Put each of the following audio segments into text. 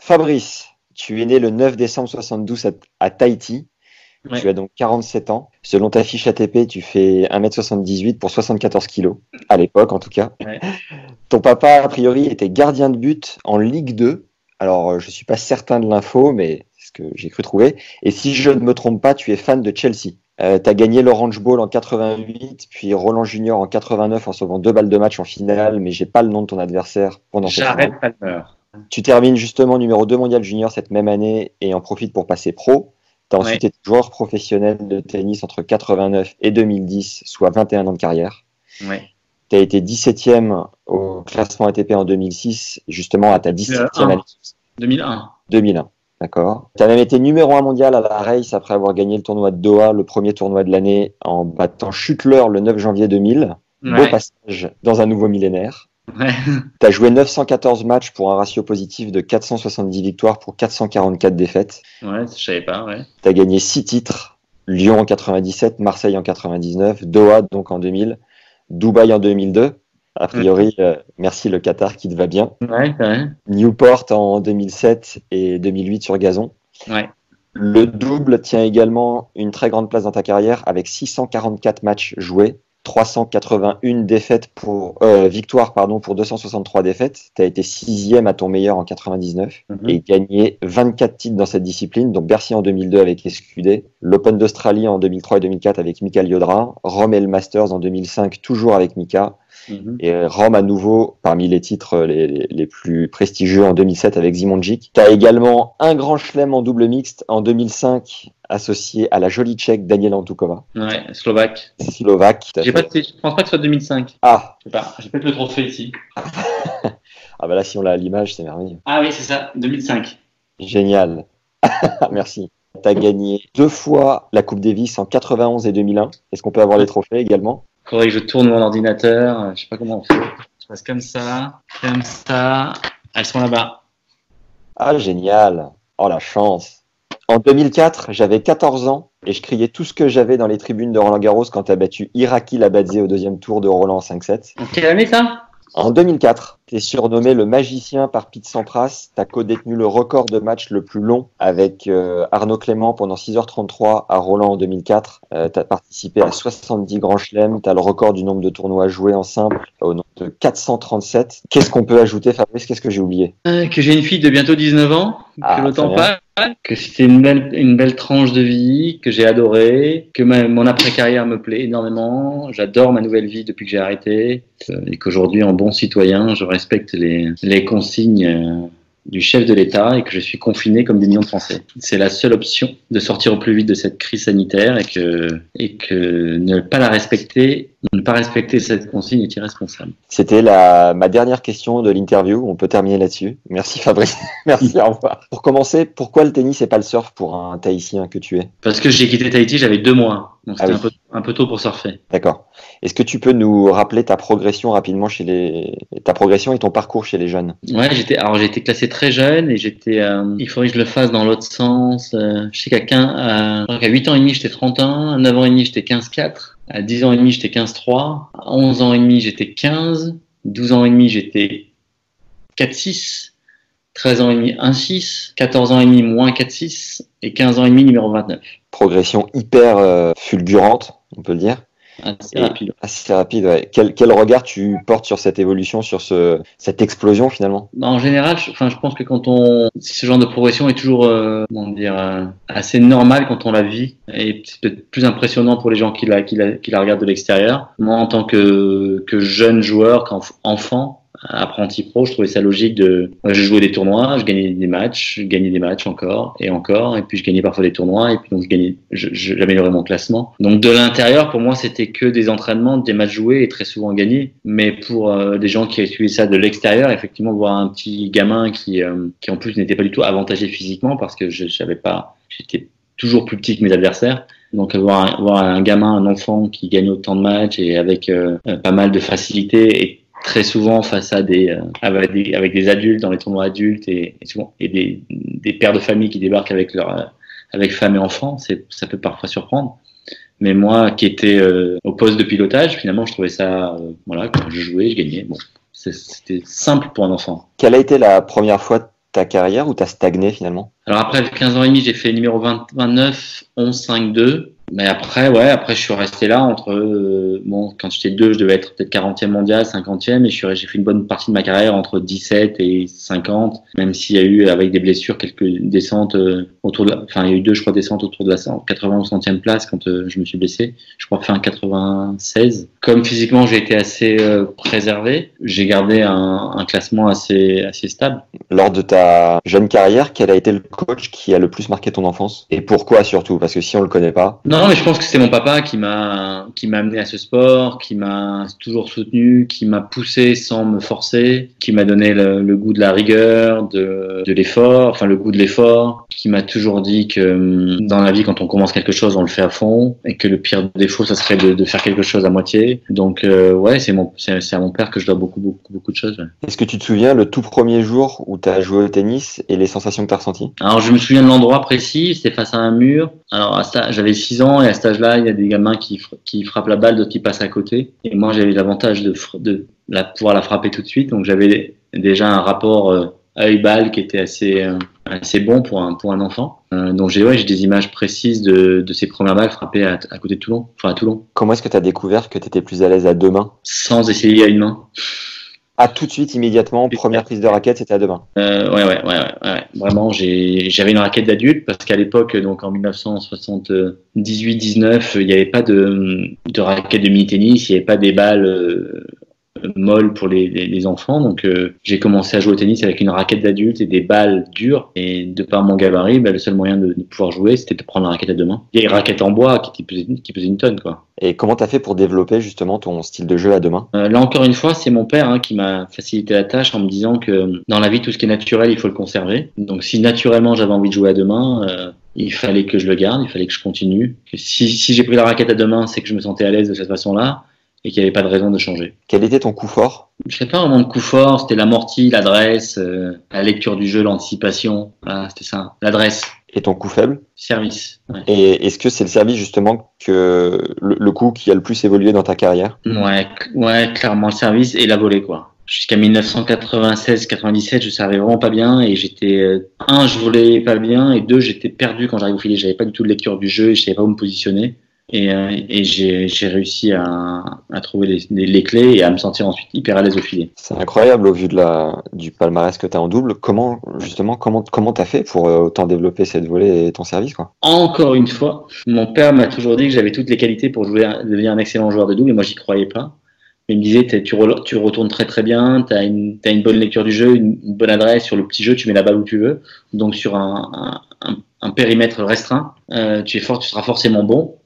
Fabrice, tu es né le 9 décembre 72 à, à Tahiti. Ouais. Tu as donc 47 ans. Selon ta fiche ATP, tu fais 1m78 pour 74 kilos, à l'époque en tout cas. Ouais. Ton papa, a priori, était gardien de but en Ligue 2. Alors, euh, je suis pas certain de l'info, mais c'est ce que j'ai cru trouver. Et si je ne me trompe pas, tu es fan de Chelsea. Euh, tu as gagné l'Orange Bowl en 88, puis Roland Junior en 89 en sauvant deux balles de match en finale, mais j'ai pas le nom de ton adversaire pendant cette finale. Palmer. Tu termines justement numéro 2 mondial junior cette même année et en profites pour passer pro. Tu as ensuite Ouais. été joueur professionnel de tennis entre 89 et 2010, soit 21 ans de carrière. Ouais. Tu as été 17e au classement ATP en 2006, justement à ta 17e un. année 2001. 2001. D'accord. Tu as même été numéro 1 mondial à la race après avoir gagné le tournoi de Doha, le premier tournoi de l'année, en battant Schüttler le 9 janvier 2000. Beau passage dans un nouveau millénaire. Ouais. Tu as joué 914 matchs pour un ratio positif de 470 victoires pour 444 défaites. ouais, je savais pas, ouais. Tu as gagné 6 titres. Lyon en 97, Marseille en 99, Doha donc en 2000, Dubaï en 2002. A priori, euh, merci le Qatar qui te va bien. Ouais, ouais. Newport en 2007 et 2008 sur gazon. Ouais. Le double tient également une très grande place dans ta carrière avec 644 matchs joués, 381 défaites pour euh, victoires pardon pour 263 défaites. Tu as été sixième à ton meilleur en 99 Mhm. et gagné 24 titres dans cette discipline, donc Bercy en 2002 avec Escudé, l'Open d'Australie en 2003 et 2004 avec Michael Yodra, Rome et le Masters en 2005 toujours avec Mika Mhm. et Rome à nouveau parmi les titres les, les- les plus prestigieux en 2007 avec Zimonjic. Tu as également un grand chelem en double mixte en 2005 associé à la jolie tchèque Daniela Antukova, Ouais, Slovaque. slovaque. J'ai pas, de- je pense pas que ce soit 2005. Ah, Je sais pas. J'ai peut-être le trophée ici. ah bah là si on l'a à l'image c'est merveilleux. Ah oui, c'est ça. 2005. Génial. Merci. Tu as gagné deux fois la Coupe Davis en 91 et 2001. Est-ce qu'on peut avoir les trophées également? Faudrait que je tourne mon ordinateur. euh, Je sais pas comment on fait. Je passe comme ça, comme ça. Elles sont là-bas. Ah, génial. Oh, la chance. En 2004, j'avais 14 ans et je criais tout ce que j'avais dans les tribunes de Roland Garros quand tu as battu Iraki Labadze au deuxième tour de Roland en 5-7. En quelle année ça? En 2004, tu es surnommé le magicien par Pete Sampras. Tu as co-détenu le record de match le plus long avec euh, Arnaud Clément pendant 6h33 à Roland en 2004. tu as participé à 70 grands chelems. Tu as le record du nombre de tournois joués en simple au nombre de 437. Qu'est-ce qu'on peut ajouter, Fabrice? Qu'est-ce que j'ai oublié? Euh, Que j'ai une fille de bientôt 19 ans. Ah, que le temps bien. passe. Que c'était une belle, une belle tranche de vie. Que j'ai adoré. Que ma- mon après-carrière me plaît énormément. J'adore ma nouvelle vie depuis que j'ai arrêté. Euh, Et qu'aujourd'hui, en bon citoyen, je respecte les, les consignes. euh, du chef de l'État et que je suis confiné comme des millions de Français. C'est la seule option de sortir au plus vite de cette crise sanitaire et que, et que ne pas la respecter, ne pas respecter cette consigne est irresponsable. C'était la, ma dernière question de l'interview. On peut terminer là-dessus. Merci Fabrice. Merci, au revoir. Pour commencer, pourquoi le tennis et pas le surf pour un Tahitien que tu es? Parce que j'ai quitté Tahiti, j'avais deux mois. Donc c'était Ah oui. un, peu, un peu tôt pour surfer. D'accord. Est-ce que tu peux nous rappeler ta progression rapidement chez les, ta progression et ton parcours chez les jeunes? Ouais, j'étais, alors j'ai été classé très jeune et j'étais, euh, il faudrait que je le fasse dans l'autre sens. Euh, je sais qu'à 15, à, je crois qu'à 8 ans et demi, j'étais 31, à 9 ans et demi, j'étais 15-4, à 10 ans et demi, j'étais 15-3, à 11 ans et demi, j'étais 15, 12 ans et demi, j'étais 4-6, 13 ans et demi, 1-6, 14 ans et demi, moins 4-6, et 15 ans et demi, numéro 29. Progression hyper euh, fulgurante, on peut le dire. Assez Et- rapide. Assez rapide. Ouais. Quel, quel regard tu portes sur cette évolution, sur ce, cette explosion finalement? Bah, En général, je, enfin, je pense que quand on, ce genre de progression est toujours, euh, comment dire, euh, assez normal quand on la vit, et c'est peut-être plus impressionnant pour les gens qui la, qui la, qui la regardent de l'extérieur. Moi, en tant que, que jeune joueur, qu'enfant, apprenti pro, je trouvais ça logique de. Je jouais des tournois, je gagnais des matchs, je gagnais des matchs encore et encore, et puis je gagnais parfois des tournois, et puis donc je gagnais, j'améliorais mon classement. Donc de l'intérieur, pour moi, c'était que des entraînements, des matchs joués et très souvent gagnés. Mais pour euh, des gens qui suivi ça de l'extérieur, effectivement, voir un petit gamin qui, euh, qui en plus n'était pas du tout avantagé physiquement parce que je savais pas, j'étais toujours plus petit que mes adversaires. Donc avoir un, un gamin, un enfant qui gagne autant de matchs et avec euh, pas mal de facilité et très souvent face à des, euh, avec des, avec des adultes dans les tournois adultes et, et souvent et des, des pères de famille qui débarquent avec leur euh, avec femmes et enfants, c'est ça peut parfois surprendre. Mais moi, qui étais au poste de pilotage, finalement, je trouvais ça, voilà, quand je jouais, je gagnais. Bon, c'était simple pour un enfant. Quelle a été la première fois ta carrière ou t'as stagné finalement? Alors après 15 ans et demi, j'ai fait numéro 20, 29, 11, 5, 2. Mais après, ouais, après je suis resté là entre euh, bon, quand j'étais deux, je devais être peut-être 40e mondial, 50e, et j'ai fait une bonne partie de ma carrière entre 17 et 50, même s'il y a eu avec des blessures quelques descentes euh, autour de, la, enfin il y a eu deux, je crois, descentes autour de la 80 ou 100e place quand euh, je me suis blessé. Je crois fin 96. Comme physiquement j'ai été assez préservé, j'ai gardé un, un, classement assez assez stable. Lors de ta jeune carrière, quel a été le coach qui a le plus marqué ton enfance? Et pourquoi surtout? Parce que si on le connaît pas. Non, mais je pense que c'est mon papa qui m'a qui m'a amené à ce sport, qui m'a toujours soutenu, qui m'a poussé sans me forcer, qui m'a donné le, le, goût de la rigueur, de, de l'effort, enfin le goût de l'effort, qui m'a toujours dit que hum, dans la vie, quand on commence quelque chose, on le fait à fond, et que le pire défaut, ça serait de, de faire quelque chose à moitié. Donc euh, ouais, c'est mon c'est à mon père que je dois beaucoup beaucoup beaucoup de choses. Ouais. Est-ce que tu te souviens le tout premier jour où tu as joué au tennis et les sensations que tu as ressenties? Alors je me souviens de l'endroit précis, c'était face à un mur. Alors j'avais 6 ans et à cet âge-là, il y a des gamins qui, qui frappent la balle, d'autres qui passent à côté. Et moi, j'avais l'avantage de, de la, pouvoir la frapper tout de suite. Donc j'avais déjà un rapport euh, œil-balle qui était assez, euh, assez bon pour un, pour un enfant. Euh, donc j'ai ouais, des images précises de, de ces premières balles frappées à, à côté de Toulon. Enfin à Toulon. Comment est-ce que tu as découvert que tu étais plus à l'aise à deux mains? Sans essayer à une main. Ah, tout de suite, immédiatement, première prise de raquette, c'était à deux mains. Euh, ouais, ouais, ouais, ouais, Vraiment, j'avais une raquette d'adulte parce qu'à l'époque, donc en 1978-19, il n'y avait pas de, de raquette de mini-tennis, il n'y avait pas des balles euh, molles pour les, les, les enfants. Donc, euh, j'ai commencé à jouer au tennis avec une raquette d'adulte et des balles dures. Et de par mon gabarit, bah, le seul moyen de, de pouvoir jouer, c'était de prendre la raquette à deux mains. Il y a une raquette en bois qui pesait, qui pesait une tonne, quoi. Et comment t'as fait pour développer justement ton style de jeu à deux mains? Euh, Là encore une fois, c'est mon père hein, qui m'a facilité la tâche en me disant que dans la vie, tout ce qui est naturel, il faut le conserver. Donc si naturellement j'avais envie de jouer à deux mains, euh, il fallait que je le garde, il fallait que je continue. Que si si j'ai pris la raquette à deux mains, c'est que je me sentais à l'aise de cette façon-là et qu'il n'y avait pas de raison de changer. Quel était ton coup fort? Je sais pas vraiment de coup fort, c'était l'amorti, l'adresse, euh, la lecture du jeu, l'anticipation. Voilà, c'était ça. L'adresse. Et ton coup faible? Service. Ouais. Et est-ce que c'est le service justement que le, le, coup qui a le plus évolué dans ta carrière? Ouais, ouais, clairement le service et la volée quoi. Jusqu'à 1996-97, je servais vraiment pas bien et j'étais un, je volais pas bien et deux, j'étais perdu quand j'arrivais au filet. J'avais pas du tout de lecture du jeu et je savais pas où me positionner. Et, euh, et j'ai réussi à, à trouver les, les, les, clés et à me sentir ensuite hyper à l'aise au filet. C'est incroyable au vu de la, du palmarès que tu as en double. Comment, justement, comment comment tu as fait pour autant développer cette volée et ton service quoi? Encore une fois, mon père m'a toujours dit que j'avais toutes les qualités pour jouer, devenir un excellent joueur de double et moi j'y croyais pas. Il me disait tu, tu retournes très très bien, tu as une, as une bonne lecture du jeu, une, une, bonne adresse sur le petit jeu, tu mets la balle où tu veux. Donc sur un, un, un périmètre restreint, euh, tu, es fort, tu seras forcément bon.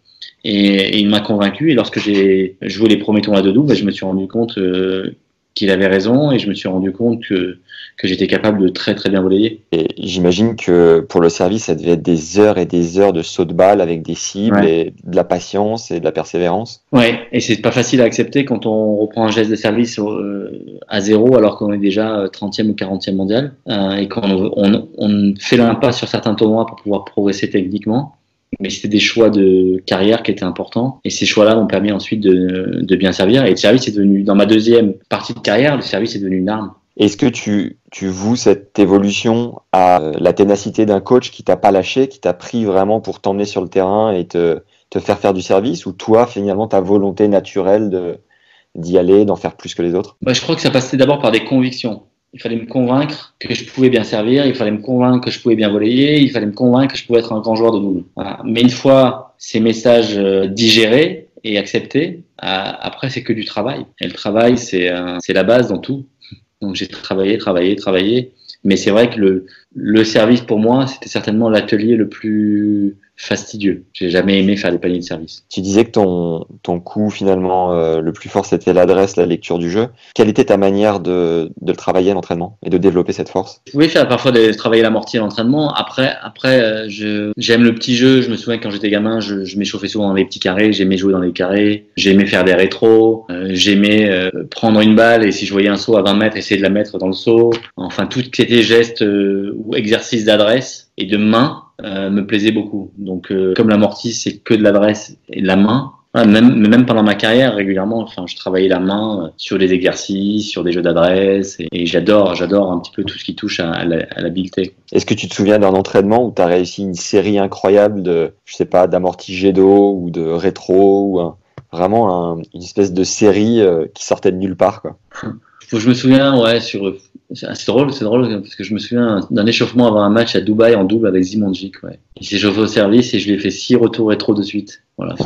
Et, et il m'a convaincu. Et lorsque j'ai joué les premiers tournois de double, ben, je me suis rendu compte euh, qu'il avait raison et je me suis rendu compte que, que j'étais capable de très très bien voler. Et j'imagine que pour le service, ça devait être des heures et des heures de saut de balle avec des cibles Ouais. et de la patience et de la persévérance. Ouais, et c'est pas facile à accepter quand on reprend un geste de service euh, à zéro alors qu'on est déjà 30e ou 40e mondial euh, et qu'on on, on fait l'impasse sur certains tournois pour pouvoir progresser techniquement. Mais c'était des choix de carrière qui étaient importants. Et ces choix-là m'ont permis ensuite de, de bien servir. Et le service est devenu, dans ma deuxième partie de carrière, le service est devenu une arme. Est-ce que tu, tu voues cette évolution à euh, la ténacité d'un coach qui t'a pas lâché, qui t'a pris vraiment pour t'emmener sur le terrain et te, te faire faire du service, ou toi, finalement, ta volonté naturelle de d'y aller, d'en faire plus que les autres? Bah, Je crois que ça passait d'abord par des convictions. Il fallait me convaincre que je pouvais bien servir, il fallait me convaincre que je pouvais bien voler, il fallait me convaincre que je pouvais être un grand joueur de double. Mais une fois ces messages euh, digérés et acceptés, après c'est que du travail. Et le travail, c'est euh, c'est la base dans tout. Donc j'ai travaillé, travaillé, travaillé. Mais c'est vrai que le, le service pour moi, c'était certainement l'atelier le plus fastidieux. J'ai jamais aimé faire des paniers de service. Tu disais que ton, ton coup finalement euh, le plus fort c'était l'adresse, la lecture du jeu. Quelle était ta manière de, de le travailler à l'entraînement et de développer cette force? Je pouvais faire parfois de travailler l'amorti à l'entraînement. Après, après, euh, je j'aime le petit jeu. Je me souviens quand j'étais gamin, je, je m'échauffais souvent dans les petits carrés. J'aimais jouer dans les carrés. J'aimais faire des rétros. Euh, j'aimais euh, prendre une balle et si je voyais un saut à 20 mètres, essayer de la mettre dans le saut. Enfin, tout ce qui était gestes euh, ou exercices d'adresse et de main euh, me plaisait beaucoup. Donc, euh, comme l'amorti, c'est que de l'adresse et de la main. Voilà, même, pendant ma carrière, régulièrement, enfin, je travaillais la main euh, sur des exercices, sur des jeux d'adresse, et, et j'adore, j'adore un petit peu tout ce qui touche à, l'habileté. Est-ce que tu te souviens d'un entraînement où tu as réussi une série incroyable de, je sais pas, d'amorti jet d'eau ou de rétro ou un- vraiment un- une espèce de série euh, qui sortait de nulle part quoi? Faut que je me souviens, ouais, sur. C'est drôle, c'est drôle parce que je me souviens d'un échauffement avant un match à Dubaï en double avec Zimonjic, ouais. Il s'est chauffé au service et je lui ai fait six retours rétro de suite. Voilà.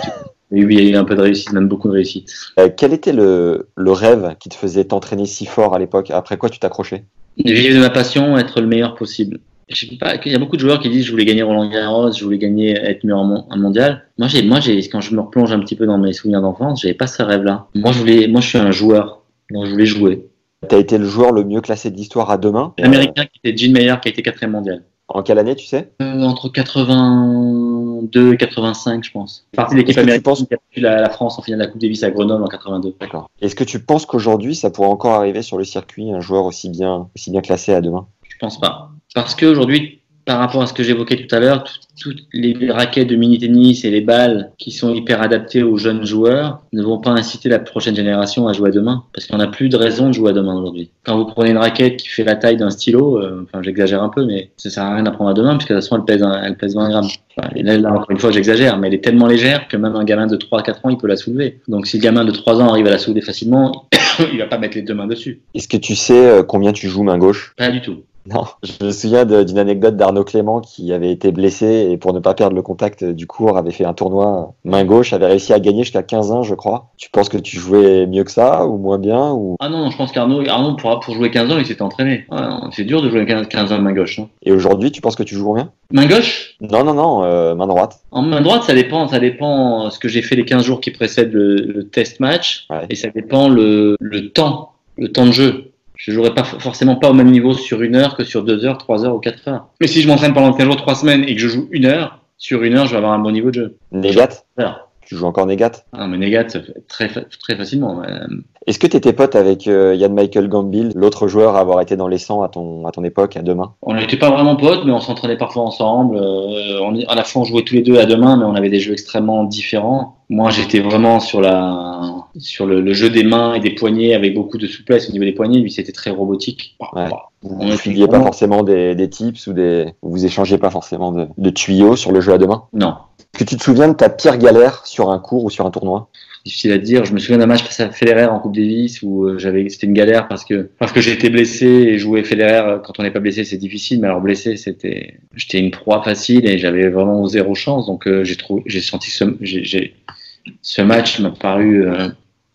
Mais oui, il y a eu un peu de réussite, même beaucoup de réussite. Euh, quel était le, le rêve qui te faisait t'entraîner si fort à l'époque? Après quoi tu t'accrochais? Vivre de ma passion, être le meilleur possible. Je sais pas, il y a beaucoup de joueurs qui disent je voulais gagner Roland Garros, je voulais gagner être meilleur en mon- en mondial. Moi, j'ai, moi, j'ai, quand je me replonge un petit peu dans mes souvenirs d'enfance, j'avais pas ce rêve-là. Moi, je voulais, moi, je suis un joueur, donc je voulais jouer. Tu as été le joueur le mieux classé de l'histoire à deux mains. Euh, L'américain qui était Gene Mayer, qui a été quatrième mondial. en quelle année tu sais? Euh, entre 82 et 85, je pense. Partie de l'équipe Est-ce que tu américaine penses- qui a battu la, la France en finale de la Coupe Davis à Grenoble en 82. D'accord. Est-ce que tu penses qu'aujourd'hui ça pourrait encore arriver sur le circuit un joueur aussi bien aussi bien classé à deux mains Je pense pas. Parce qu'aujourd'hui, par rapport à ce que j'évoquais tout à l'heure, tout- toutes les raquettes de mini-tennis et les balles qui sont hyper adaptées aux jeunes joueurs ne vont pas inciter la prochaine génération à jouer à demain. Parce qu'on n'a plus de raison de jouer à demain aujourd'hui. Quand vous prenez une raquette qui fait la taille d'un stylo, euh, enfin j'exagère un peu, mais ça sert à rien d'apprendre à demain puisque de toute façon elle pèse, un- elle pèse 20 grammes. Enfin, et là, là, encore une fois, j'exagère, mais elle est tellement légère que même un gamin de 3-4 ans, il peut la soulever. Donc si le gamin de 3 ans arrive à la soulever facilement, il va pas mettre les deux mains dessus. Est-ce que tu sais euh, combien tu joues main gauche? Pas du tout. Non. Je me souviens d'une anecdote d'Arnaud Clément qui avait été blessé et pour ne pas perdre le contact euh, du cours avait fait un tournoi main gauche, avait réussi à gagner jusqu'à 15 ans je crois. Tu penses que tu jouais mieux que ça ou moins bien ou? Ah non, je pense qu'Arnaud, Arnaud pour, pour jouer 15 ans, il s'était entraîné. C'est dur de jouer 15, 15 ans main gauche. hein. et aujourd'hui tu penses que tu joues bien Main gauche? Non non non, euh, main droite. En main droite, ça dépend. Ça dépend euh, ce que j'ai fait les 15 jours qui précèdent le, le test match. Ouais. Et ça dépend le, le temps, le temps de jeu. Je jouerai pas forcément pas au même niveau sur une heure que sur deux heures, trois heures ou quatre heures. Mais si je m'entraîne pendant 15 jours, trois semaines et que je joue une heure, sur une heure, je vais avoir un bon niveau de jeu. Négat Tu joues encore Négat ah, mais négat, très, fa- très facilement. Est-ce que tu étais pote avec euh, Yann Michael Gambill, l'autre joueur à avoir été dans les 100 à ton, à ton époque, à deux mains On n'était pas vraiment potes, mais on s'entraînait parfois ensemble. Euh, on, à la fois, on jouait tous les deux à deux mains, mais on avait des jeux extrêmement différents. Moi, j'étais vraiment sur la sur le, le jeu des mains et des poignets avec beaucoup de souplesse au niveau des poignets. Lui, c'était très robotique. Ouais. Vous ne filiez pas vraiment- forcément des, des tips ou des. Vous échangez pas forcément de, de tuyaux sur le jeu à deux mains non, Est-ce que tu te souviens de ta pire galère sur un cours ou sur un tournoi? Difficile à dire. Je me souviens d'un match face à Federer en Coupe Davis où euh, j'avais c'était une galère parce que parce que j'étais blessé et jouer Federer euh, quand on n'est pas blessé c'est difficile, mais alors blessé c'était j'étais une proie facile et j'avais vraiment zéro chance. Donc euh, j'ai trouvé j'ai senti ce ce match m'a paru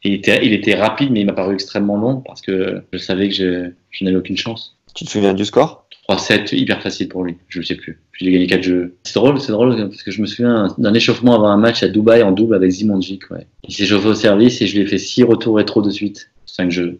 il était il était rapide mais il m'a paru extrêmement long parce que je savais que je, je n'avais aucune chance. Tu te souviens du score? 3-7 hyper facile pour lui, je ne sais plus. Puis il a gagné 4 jeux. C'est drôle, c'est drôle parce que je me souviens d'un échauffement avant un match à Dubaï en double avec Zimonjic. Ouais. Il s'est chauffé au service et je lui ai fait 6 retours rétro de suite, 5 jeux.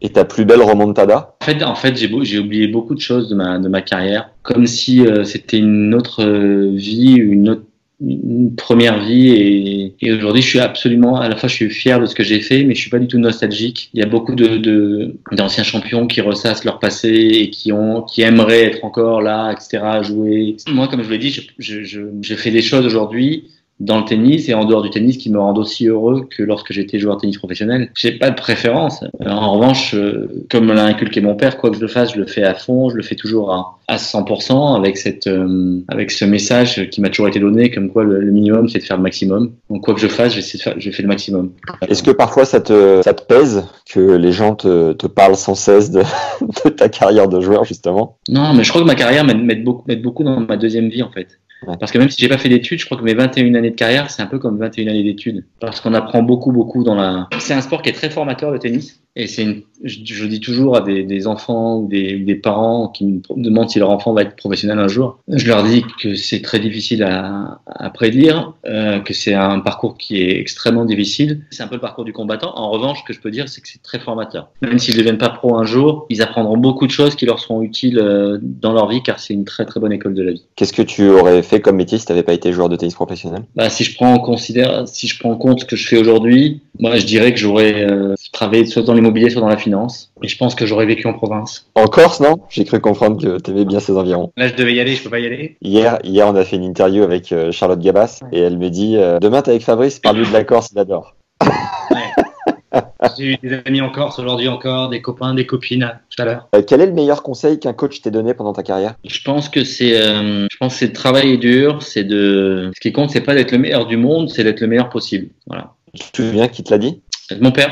Et ta plus belle remontada? En fait, en fait j'ai oublié beaucoup de choses de ma, de ma carrière, comme si euh, c'était une autre euh, vie, une autre une première vie et, et aujourd'hui je suis absolument à la fois je suis fier de ce que j'ai fait mais je suis pas du tout nostalgique. Il y a beaucoup de de- d'anciens champions qui ressassent leur passé et qui ont qui aimeraient être encore là etc à jouer moi comme je vous l'ai dit je, je, je fais des choses aujourd'hui dans le tennis et en dehors du tennis qui me rendent aussi heureux que lorsque j'étais joueur de tennis professionnel. J'ai pas de préférence. Euh, En revanche, euh, comme me l'a inculqué mon père, quoi que je le fasse, je le fais à fond, je le fais toujours à, à 100% avec cette, euh, avec ce message qui m'a toujours été donné, comme quoi le, le minimum c'est de faire le maximum. Donc quoi que je fasse, j'essaie de faire, je fais le maximum. Est-ce que parfois ça te, ça te pèse que les gens te, te parlent sans cesse de, de ta carrière de joueur justement? Non, mais je crois que ma carrière m'aide beaucoup, m'aide beaucoup dans ma deuxième vie en fait. Parce que même si j'ai pas fait d'études, je crois que mes 21 années de carrière, c'est un peu comme 21 années d'études. Parce qu'on apprend beaucoup, beaucoup dans la. C'est un sport qui est très formateur, le tennis. Et c'est je, je dis toujours à des, des enfants ou des, des, parents qui me demandent si leur enfant va être professionnel un jour, je leur dis que c'est très difficile à, à prédire, euh, que c'est un parcours qui est extrêmement difficile. C'est un peu le parcours du combattant. En revanche, ce que je peux dire, c'est que c'est très formateur. Même s'ils ne deviennent pas pro un jour, ils apprendront beaucoup de choses qui leur seront utiles euh, dans leur vie, car c'est une très très bonne école de la vie. Qu'est-ce que tu aurais fait comme métier si tu n'avais pas été joueur de tennis professionnel? Bah, Si je prends en considère, si je prends en compte ce que je fais aujourd'hui, moi je dirais que j'aurais euh, travaillé soit dans l'immobilier, soit dans la finance. Et je pense que j'aurais vécu en province. En Corse, non? J'ai cru comprendre que tu aimais bien ces environs. Là, je devais y aller, je peux pas y aller. Hier, hier on a fait une interview avec euh, Charlotte Gabas et elle me dit euh, Demain, t'es avec Fabrice, parle-lui de la Corse, il adore. Ouais. J'ai eu des amis en Corse aujourd'hui encore, des copains, des copines tout à l'heure. Euh, quel est le meilleur conseil qu'un coach t'ait donné pendant ta carrière? Je pense que c'est, euh, je pense que c'est de travailler dur, c'est de. Ce qui compte, c'est pas d'être le meilleur du monde, c'est d'être le meilleur possible. Voilà. Tu te souviens qui te l'a dit? Mon père.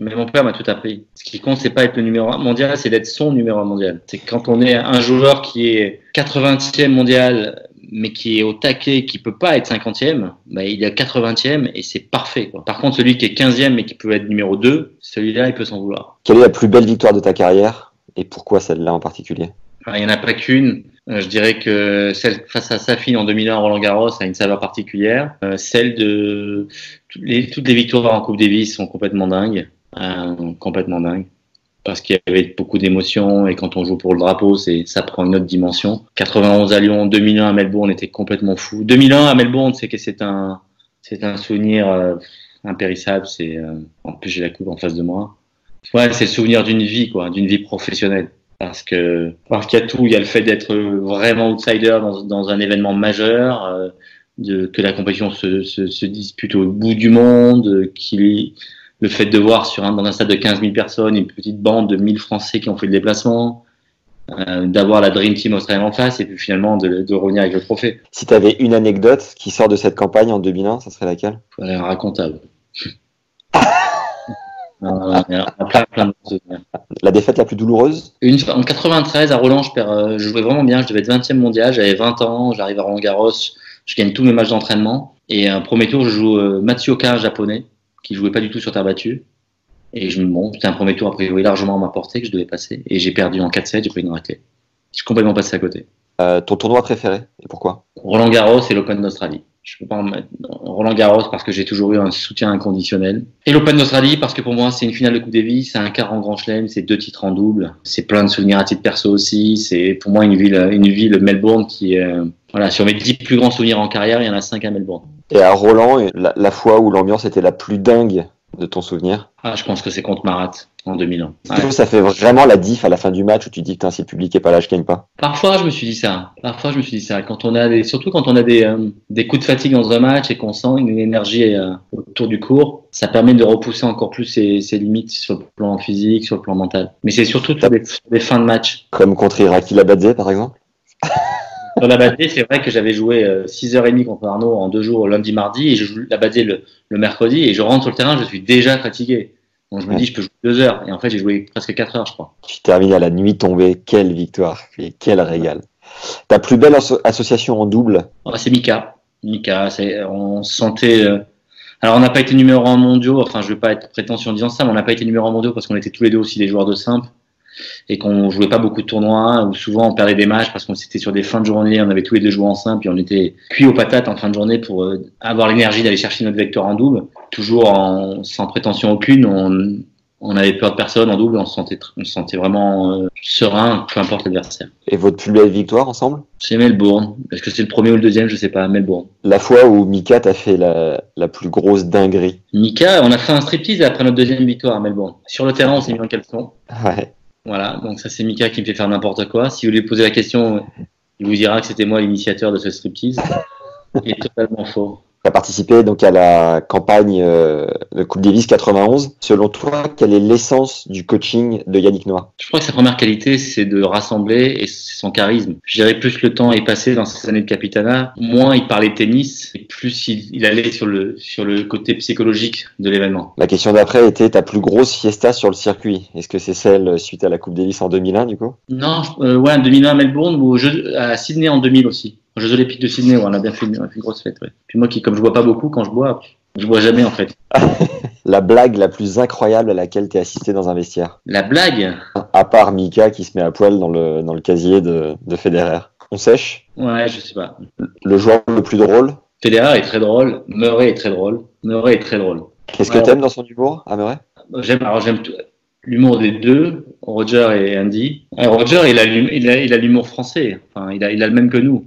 Mais mon père m'a tout appris. Ce qui compte, c'est pas être le numéro un mondial, c'est d'être son numéro un mondial. C'est quand on est un joueur qui est 80e mondial, mais qui est au taquet, qui peut pas être 50e, bah, il est 80e et c'est parfait. Quoi. Par contre, celui qui est 15e mais qui peut être numéro 2, celui-là, il peut s'en vouloir. Quelle est la plus belle victoire de ta carrière et pourquoi celle-là en particulier? Alors, Il n'y en a pas qu'une. Euh, Je dirais que celle face à Safin en 2001 Roland Garros a une saveur particulière. Euh, celle de toutes les, toutes les victoires en Coupe Davis sont complètement dingues, euh, complètement dingues parce qu'il y avait beaucoup d'émotions et quand on joue pour le drapeau, c'est ça prend une autre dimension. 91 à Lyon, 2001 à Melbourne, on était complètement fou. 2001 à Melbourne, c'est que c'est un c'est un souvenir euh, impérissable. C'est euh, en plus j'ai la coupe en face de moi. Ouais, c'est le souvenir d'une vie quoi, d'une vie professionnelle. Parce que parce qu'il y a tout, il y a le fait d'être vraiment outsider dans, un événement majeur, que la compétition se, se, se dispute au bout du monde, qu'il le fait de voir sur un, dans un stade de 15 000 personnes une petite bande de 1000 Français qui ont fait le déplacement, euh, d'avoir la Dream Team australienne en face et puis finalement de, de revenir avec le trophée. Si tu avais une anecdote qui sort de cette campagne en 2001, ça serait laquelle? Elle est racontable. Euh, plein, plein de. La défaite la plus douloureuse? Une en 93 à Roland, je, perds, euh, je jouais vraiment bien. Je devais être 20e mondial. J'avais 20 ans. J'arrive à Roland Garros. Je gagne tous mes matchs d'entraînement. Et un premier tour, je joue Matsuoka, un japonais, qui jouait pas du tout sur terre battue. Et je me bon, c'était un premier tour a priori largement à ma portée que je devais passer. Et j'ai perdu en 4-7. J'ai pris une raclée. Je suis complètement passé à côté. Euh, Ton tournoi préféré et pourquoi? Roland Garros et l'Open d'Australie. Je peux pas en mettre Roland Garros parce que j'ai toujours eu un soutien inconditionnel. Et l'Open d'Australie parce que pour moi c'est une finale de Coupe Davis, c'est un quart en Grand Chelem, c'est deux titres en double, c'est plein de souvenirs à titre perso aussi. C'est pour moi une ville, une ville Melbourne qui est euh, voilà sur mes dix plus grands souvenirs en carrière, il y en a cinq à Melbourne. Et à Roland, la, la fois où l'ambiance était la plus dingue de ton souvenir? Ah, je pense que c'est contre Marat en 2001. Est-ce que ça fait vraiment la diff à la fin du match où tu dis putain si le public est pas là je gagne pas Parfois, je me suis dit ça. Parfois, je me suis dit ça. Quand on a des, surtout quand on a des, euh, des coups de fatigue dans un match et qu'on sent une énergie euh, autour du cours, ça permet de repousser encore plus ses, ses limites sur le plan physique, sur le plan mental. Mais c'est surtout sur des fins de match. Comme contre Iraki Labadze par exemple Sur la Badé, c'est vrai que j'avais joué euh, 6h30 contre Arnaud en deux jours, lundi, mardi, et je joue la Badé le, le mercredi, et je rentre sur le terrain, je suis déjà fatigué. Donc je me dis, je peux jouer deux heures, et en fait, j'ai joué presque quatre heures, je crois. Tu termines à la nuit tombée, quelle victoire et quel régal. Ta plus belle asso- association en double? C'est Mika. Mika, c'est, on se sentait. euh, Alors, on n'a pas été numéro un mondiaux. Enfin, je vais pas être prétentieux en disant ça, mais on n'a pas été numéro un mondiaux parce qu'on était tous les deux aussi des joueurs de simple et qu'on jouait pas beaucoup de tournois ou souvent on perdait des matchs parce qu'on était sur des fins de journée. On avait tous les deux joué en simple et on était cuits aux patates en fin de journée pour euh, avoir l'énergie d'aller chercher notre vecteur en double. Toujours en, sans prétention aucune. On, on avait peur de personne en double. On se sentait, on se sentait vraiment euh, serein, peu importe l'adversaire. et votre plus belle victoire ensemble? C'est Melbourne. Est-ce que c'est le premier ou le deuxième? Je sais pas. Melbourne. La fois où Mika t'a fait la, la plus grosse dinguerie? Mika, on a fait un striptease après notre deuxième victoire à Melbourne. Sur le terrain, on s'est mis en caleçon. Ouais. Voilà, donc ça c'est Mika qui me fait faire n'importe quoi. Si vous lui posez la question, il vous dira que c'était moi l'initiateur de ce striptease. Il est totalement faux. Tu as participé donc à la campagne euh, de Coupe Davis 91. Selon toi, quelle est l'essence du coaching de Yannick Noah? Je crois que sa première qualité, c'est de rassembler et c'est son charisme. Je dirais plus le temps est passé dans ces années de capitana, moins il parlait tennis et plus il, il allait sur le, sur le côté psychologique de l'événement. La question d'après était ta plus grosse fiesta sur le circuit. Est-ce que c'est celle suite à la Coupe Davis en 2001 du coup? Non, euh, ouais, en 2001 à Melbourne ou à Sydney en 2000 aussi. Aux Jeux Olympiques de Sydney, on a bien fait une, grosse fête. Ouais. Puis moi, qui comme je bois pas beaucoup, quand je bois, Je vois jamais en fait. La blague la plus incroyable à laquelle t'es assisté dans un vestiaire. La blague? À part Mika qui se met à poil dans le, dans le casier de, de Federer. On sèche? Ouais, je sais pas. Le joueur le plus drôle? Federer est très drôle, Murray est très drôle, Murray est très drôle. Qu'est-ce que t'aimes dans son humour, à Murray? J'aime, alors j'aime l'humour des deux, Roger et Andy. Ouais, Roger, il a, l'hum- il a, il a l'humour français. Enfin, il a, il a le même que nous.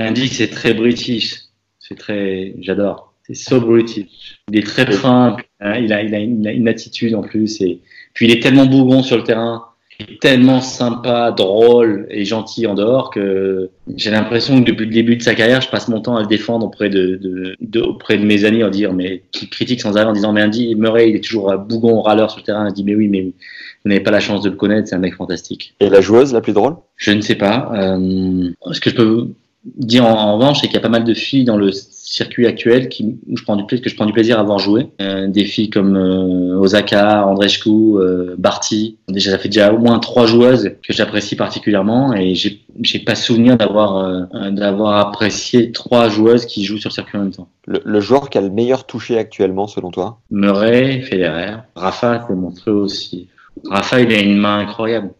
Andy, c'est très british. C'est très, j'adore. C'est so british. Il est très fin. hein, Il a, il a une, il a une attitude en plus. Et puis il est tellement bougon sur le terrain. Il est tellement sympa, drôle et gentil en dehors que j'ai l'impression que depuis le début de sa carrière, je passe mon temps à le défendre auprès de, de, de- auprès de mes amis en dire, mais qui critiquent sans arrêt en disant, mais Andy Murray, il est toujours bougon, râleur sur le terrain. Je dis, mais oui, mais vous n'avez pas la chance de le connaître, c'est un mec fantastique. Et la joueuse la plus drôle? Je ne sais pas. Euh, ce que je peux dire en, en revanche, c'est qu'il y a pas mal de filles dans le circuit actuel qui, où je prends du plaisir, que je prends du plaisir à voir jouer. Euh, des filles comme euh, Osaka, Andreescu, euh, Barty. Déjà, ça fait déjà au moins trois joueuses que j'apprécie particulièrement et j'ai, j'ai pas souvenir d'avoir, euh, d'avoir apprécié trois joueuses qui jouent sur le circuit en même temps. le, le joueur qui a le meilleur touché actuellement, selon toi? Murray, Federer. Rafa, c'est monstrueux aussi. Rafa, il a une main incroyable.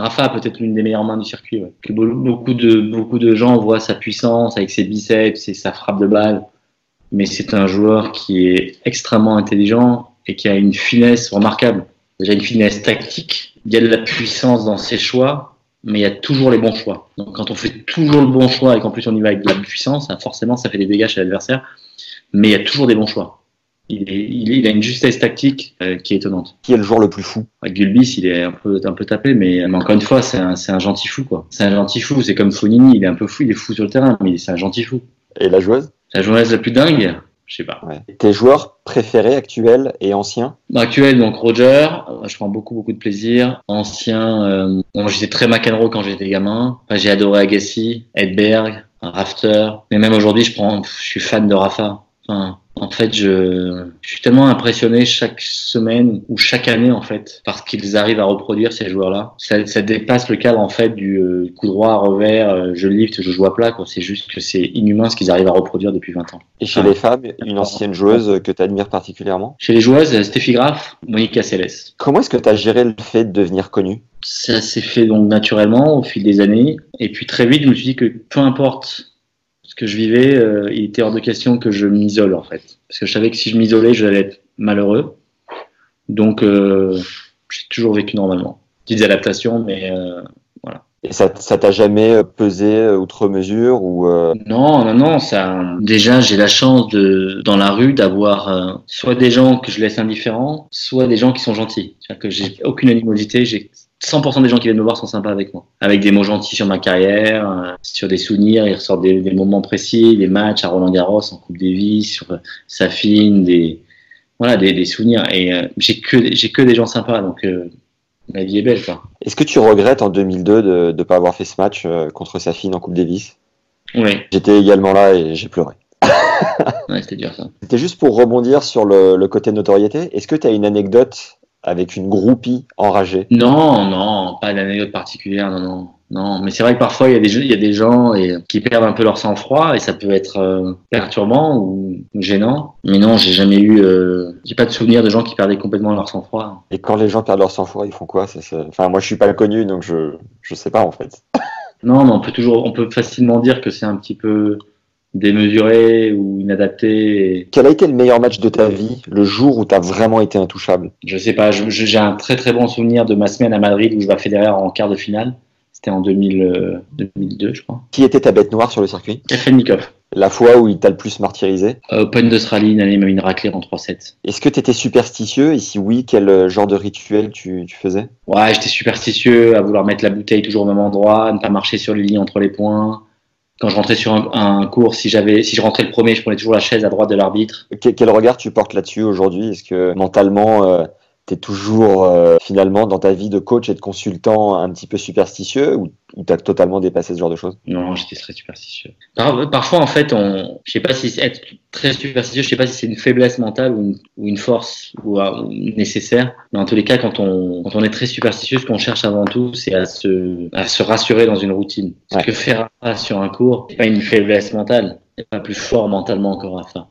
Rafa a peut-être l'une des meilleures mains du circuit. Beaucoup de beaucoup de gens voient sa puissance avec ses biceps et sa frappe de balle, mais c'est un joueur qui est extrêmement intelligent et qui a une finesse remarquable. Déjà une finesse tactique. Il y a de la puissance dans ses choix, mais il y a toujours les bons choix. Donc quand on fait toujours le bon choix et qu'en plus on y va avec de la puissance, forcément ça fait des dégâts chez l'adversaire. Mais il y a toujours des bons choix. Il, est, il, est- il a une justesse tactique euh, qui est étonnante. Qui est le joueur le plus fou Gulbis, il est un peu, un peu tapé, mais, mais encore une fois, c'est un, c'est un gentil fou, quoi. C'est un gentil fou. C'est comme Fonini, il est un peu fou, il est fou sur le terrain, mais c'est un gentil fou. Et la joueuse? La journaliste la plus dingue, je sais pas. ouais. Tes joueurs préférés actuels et anciens? Actuel, donc Roger, je prends beaucoup, beaucoup de plaisir. Ancien, euh, bon, j'étais très McEnroe quand j'étais gamin. Enfin, j'ai adoré Agassi, Edberg, Rafter. Mais même aujourd'hui, je prends, je suis fan de Rafa. Enfin, en fait, je, je suis tellement impressionné chaque semaine ou chaque année, en fait, parce qu'ils arrivent à reproduire ces joueurs-là. Ça, ça dépasse le cadre, en fait, du euh, coup droit, revers, euh, je lift, je joue à plat. C'est juste que c'est inhumain ce qu'ils arrivent à reproduire depuis 20 ans. Et chez Ah. les femmes, une ancienne joueuse que tu admires particulièrement? Chez les joueuses, euh, Steffi Graf, Monica Seles. Comment est-ce que tu as géré le fait de devenir connu Ça s'est fait donc naturellement au fil des années. Et puis très vite, je me suis dit que peu importe que je vivais, euh, il était hors de question que je m'isole en fait. Parce que je savais que si je m'isolais, j'allais être malheureux. Donc euh, j'ai toujours vécu normalement. Petites adaptations, mais euh, Et ça ça t'a jamais pesé outre mesure ou non, non, non. Ça, déjà, j'ai la chance de dans la rue d'avoir soit des gens que je laisse indifférents, soit des gens qui sont gentils. C'est-à-dire que j'ai aucune animosité. J'ai 100% des gens qui viennent me voir sont sympas avec moi. Avec des mots gentils sur ma carrière, euh, sur des souvenirs, ils ressortent des, des moments précis, des matchs à Roland Garros, en Coupe Davis, sur euh, Safine, des voilà, des, des souvenirs. Et euh, j'ai que j'ai que des gens sympas, donc la vie est belle, est-ce que tu regrettes en 2002 de ne pas avoir fait ce match contre Safine en Coupe Davis? Oui, J'étais également là et j'ai pleuré. ouais, c'était dur ça. C'était juste pour rebondir sur le, le côté notoriété. Est-ce que tu as une anecdote avec une groupie enragée Non, non, pas d'anecdote particulière, non, non. Non, mais c'est vrai que parfois il y a des, gens- il y a des gens et, qui perdent un peu leur sang-froid et ça peut être euh, perturbant ou, ou gênant. Mais non, j'ai jamais eu, euh, j'ai pas de souvenir de gens qui perdaient complètement leur sang-froid. Et quand les gens perdent leur sang-froid, ils font quoi? Ça, ça- Enfin, moi, je suis pas connu, donc je je sais pas en fait. Non, mais on peut toujours, on peut facilement dire que c'est un petit peu démesuré ou inadapté. et- Quel a été le meilleur match de ta vie, le jour où tu as vraiment été intouchable? Je sais pas, j'ai un très très bon souvenir de ma semaine à Madrid où je bats Federer en quart de finale. C'était en 2000, euh, 2002, je crois. Qui était ta bête noire sur le circuit? Kafelnikov. La fois où il t'a le plus martyrisé? Euh, Open d'Australie, une année, il m'a mis une raclée en 3-7. Est-ce que tu étais superstitieux? Et si oui, quel euh, genre de rituel tu, tu faisais? Ouais, j'étais superstitieux à vouloir mettre la bouteille toujours au même endroit, à ne pas marcher sur les lignes entre les points. Quand je rentrais sur un, un cours, si j'avais, si je rentrais le premier, je prenais toujours la chaise à droite de l'arbitre. Que- Quel regard tu portes là-dessus aujourd'hui? Est-ce que mentalement, tu es toujours euh, finalement dans ta vie de coach et de consultant un petit peu superstitieux ou, ou tu as totalement dépassé ce genre de choses? Non, j'étais très superstitieux. Par- parfois, en fait, on, je sais pas si être très superstitieux, je sais pas si c'est une faiblesse mentale ou une, ou une force ou, euh, ou nécessaire. Mais en tous les cas, quand on, quand on est très superstitieux, ce qu'on cherche avant tout, c'est à se, à se rassurer dans une routine. Parce Ouais. que faire sur un cours, c'est pas une faiblesse mentale. C'est pas plus fort mentalement encore à ça.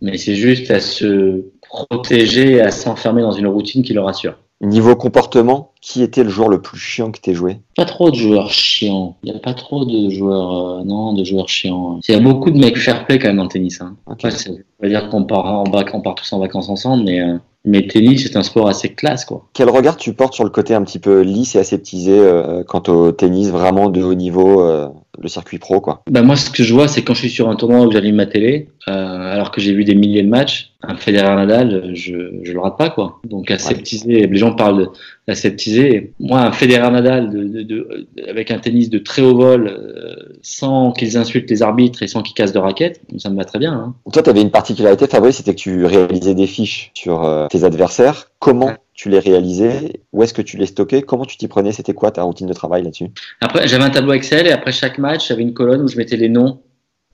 Mais c'est juste à se protéger, à s'enfermer dans une routine qui le rassure. Niveau comportement, qui était le joueur le plus chiant que t'aies joué? Pas trop de joueurs chiants. Il n'y a pas trop de joueurs, euh, non, de joueurs chiants. Il y a beaucoup de mecs fair play quand même en tennis. Hein. Ok. ça veut dire qu'on part en vac- on part tous en vacances ensemble, mais euh, mais tennis c'est un sport assez classe quoi. Quel regard tu portes sur le côté un petit peu lisse et aseptisé euh, quant au tennis vraiment de haut niveau, euh, le circuit pro quoi Bah moi ce que je vois c'est quand je suis sur un tournoi où j'allume ma télé, euh, alors que j'ai vu des milliers de matchs, un Federer Nadal, je je le rate pas quoi. Donc aseptisé, les gens parlent d'aseptisé. Moi un Federer Nadal de, de, de- avec un tennis de très haut vol, euh, sans qu'ils insultent les arbitres et sans qu'ils cassent de raquettes, ça me va très bien. Hein. Toi, tu avais une particularité, Fabrice, c'était que tu réalisais des fiches sur euh, tes adversaires. Comment Ouais. Tu les réalisais Où est-ce que tu les stockais Comment tu t'y prenais C'était quoi ta routine de travail là-dessus? Après, j'avais un tableau Excel et après chaque match, j'avais une colonne où je mettais les noms,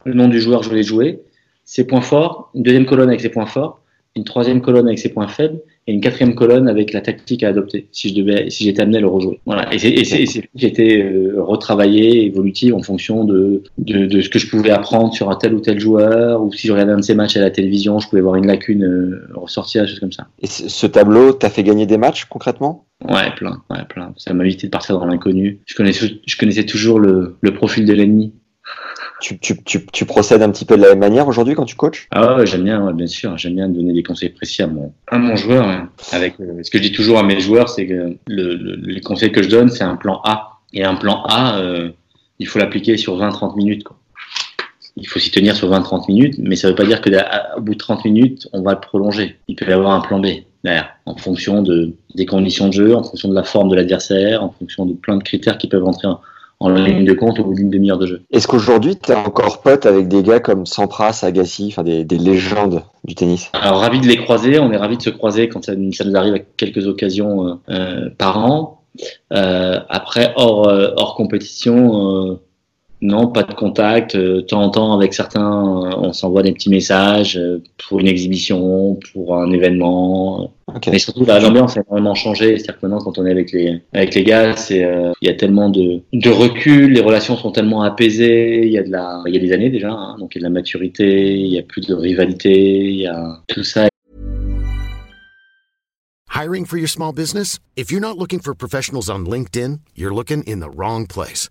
le nom du joueur que je voulais jouer, ses points forts, une deuxième colonne avec ses points forts, une troisième colonne avec ses points faibles et une quatrième colonne avec la tactique à adopter si je devais, si j'étais amené à le rejouer. Voilà. Et c'est, et c'est, et c'est qui était euh, retravaillé, évolutif en fonction de, de, de ce que je pouvais apprendre sur un tel ou tel joueur ou si je regardais un de ses matchs à la télévision, je pouvais voir une lacune euh, ressortir, des choses comme ça. Et ce ce tableau t'a fait gagner des matchs concrètement? Ouais, plein, ouais, plein. Ça m'a évité de partir dans l'inconnu. Je connaissais, je connaissais toujours le, le profil de l'ennemi. Tu, procèdes un petit peu de la même manière aujourd'hui quand tu coaches? Ah j'aime bien, bien sûr. J'aime bien donner des conseils précis à mon, à mon joueur. hein. Avec euh, ce que je dis toujours à mes joueurs, c'est que le, le- les conseils que je donne, c'est un plan A. Et un plan A, euh, il faut l'appliquer sur 20-30 minutes. Il faut s'y tenir sur 20-30 minutes, mais ça ne veut pas dire que bout de 30 minutes, on va le prolonger. Il peut y avoir un plan B derrière, en fonction de, des conditions de jeu, en fonction de la forme de l'adversaire, en fonction de plein de critères qui peuvent entrer en, en ligne de compte au bout d'une demi-heure de jeu. Est-ce qu'aujourd'hui tu es encore pote avec des gars comme Sampras, Agassi, enfin des, des légendes du tennis? Alors ravi de les croiser, on est ravi de se croiser quand ça, ça nous arrive à quelques occasions euh, euh, par an. Euh, après hors hors compétition, non pas de contact. Euh, de temps en temps avec certains, euh, on s'envoie des petits messages euh, pour une exhibition, pour un événement. Ok. Mais surtout la- l'ambiance a énormément changé. C'est-à-dire que maintenant quand on est avec les avec les gars, c'est euh, il y a tellement de de recul, les relations sont tellement apaisées. Il y a de la il y a des années déjà, hein, donc il y a de la maturité, il y a plus de rivalité, il y a tout ça Hiring for your small business? If you're not looking for professionals on LinkedIn, you're looking in the wrong place.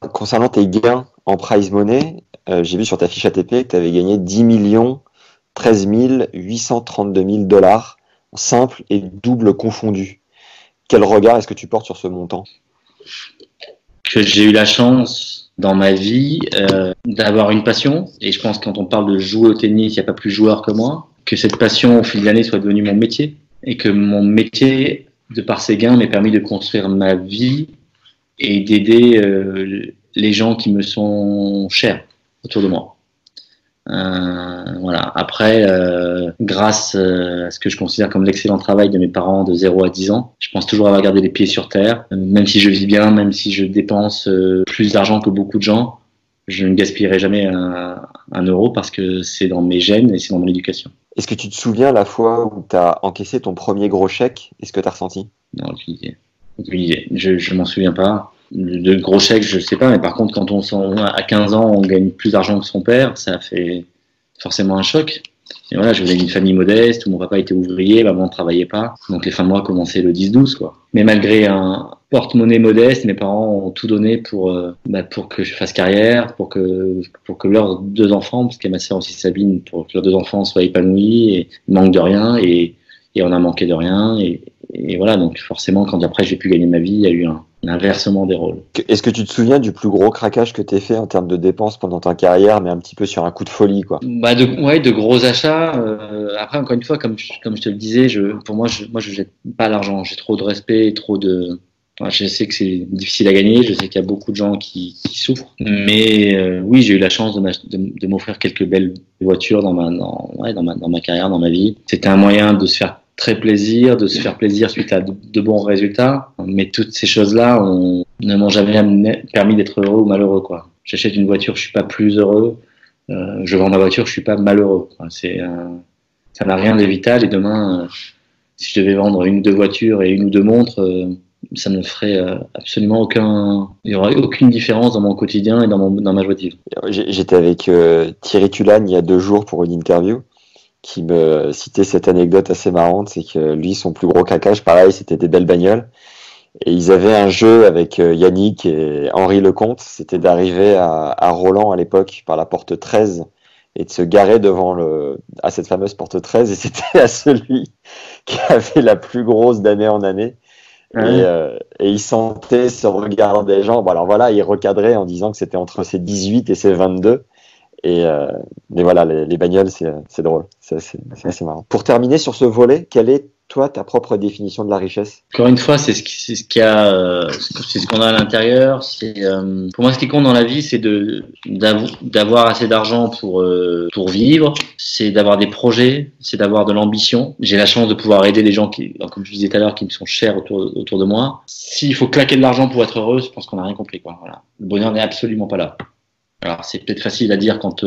Concernant tes gains en prize money, euh, j'ai vu sur ta fiche ATP que tu avais gagné 10 millions 13 832 000 dollars, simple et double confondus. Quel regard est-ce que tu portes sur ce montant? Que j'ai eu la chance dans ma vie euh, d'avoir une passion et je pense que quand on parle de jouer au tennis, il n'y a pas plus joueur que moi. Que cette passion au fil de l'année soit devenue mon métier et que mon métier, de par ses gains, m'ait permis de construire ma vie et d'aider euh, les gens qui me sont chers autour de moi. Euh, voilà. Après, euh, grâce à ce que je considère comme l'excellent travail de mes parents de 0 à 10 ans, je pense toujours avoir gardé les pieds sur terre. Même si je vis bien, même si je dépense plus d'argent que beaucoup de gens, je ne gaspillerai jamais un, un euro parce que c'est dans mes gènes et c'est dans mon éducation. Est-ce que tu te souviens la fois où tu as encaissé ton premier gros chèque? Est-ce que tu as ressenti? Non, aucune idée. Je, je m'en souviens pas. De, de gros chèques, je sais pas, mais par contre, quand on s'en, à 15 ans, on gagne plus d'argent que son père, ça fait forcément un choc. Et voilà, je venais d'une famille modeste où mon papa était ouvrier, maman ne travaillait pas. Donc les fins de mois commençaient le 10-12, quoi. Mais malgré un porte-monnaie modeste, mes parents ont tout donné pour, euh, bah, pour que je fasse carrière, pour que, pour que leurs deux enfants, parce qu'il y a ma sœur aussi Sabine, pour que leurs deux enfants soient épanouis et manquent de rien. Et, et on a manqué de rien. Et, et voilà, donc forcément, quand après j'ai pu gagner ma vie, il y a eu un, un inversement des rôles. Est-ce que tu te souviens du plus gros craquage que tu fait en termes de dépenses pendant ta carrière, mais un petit peu sur un coup de folie quoi? Bah de, ouais, de gros achats. euh, après, encore une fois, comme je, comme je te le disais, je, pour moi, je, moi, je jette pas l'argent. J'ai trop de respect, trop de, je sais que c'est difficile à gagner, je sais qu'il y a beaucoup de gens qui, qui souffrent, mais euh, oui, j'ai eu la chance de, de, m'offrir quelques belles voitures dans ma, dans, ouais, dans, ma, dans ma carrière, dans ma vie. C'était un moyen de se faire très plaisir, de se faire plaisir suite à de, bons résultats, mais toutes ces choses-là ne m'ont jamais permis d'être heureux ou malheureux. quoi. J'achète une voiture, je suis pas plus heureux. Euh, je vends ma voiture, je suis pas malheureux. C'est ça n'a rien de vital et demain, euh, si je devais vendre une ou deux voitures et une ou deux montres ça ne ferait euh, absolument aucun, il y aurait aucune différence dans mon quotidien et dans, dans ma joie de vivre. J'étais avec euh, Thierry Tulane il y a deux jours pour une interview qui me citait cette anecdote assez marrante, c'est que lui, son plus gros cacache, pareil, c'était des belles bagnoles. Et ils avaient un jeu avec euh, Yannick et Henri Lecomte, c'était d'arriver à, à, Roland à l'époque par la porte 13 et de se garer devant le, à cette fameuse porte 13 et c'était à celui qui avait la plus grosse d'année en année et, euh, et, il sentait ce regard des gens. Bon, alors voilà, il recadrait en disant que c'était entre ses 18 et ses 22. Et euh, mais voilà, les, les bagnoles, c'est drôle. C'est assez marrant. Pour terminer sur ce volet, quel est toi ta propre définition de la richesse? Encore une fois, c'est ce qui, ce qu'il a, euh, c'est ce qu'on a à l'intérieur. C'est euh, pour moi ce qui compte dans la vie, c'est de d'avoir assez d'argent pour euh, pour vivre, c'est d'avoir des projets, c'est d'avoir de l'ambition. J'ai la chance de pouvoir aider des gens qui, comme je disais tout à l'heure, qui me sont chers autour autour de moi. S'il faut claquer de l'argent pour être heureux, je pense qu'on n'a rien compris. Quoi. Voilà, le bonheur n'est absolument pas là. Alors c'est peut-être facile à dire quand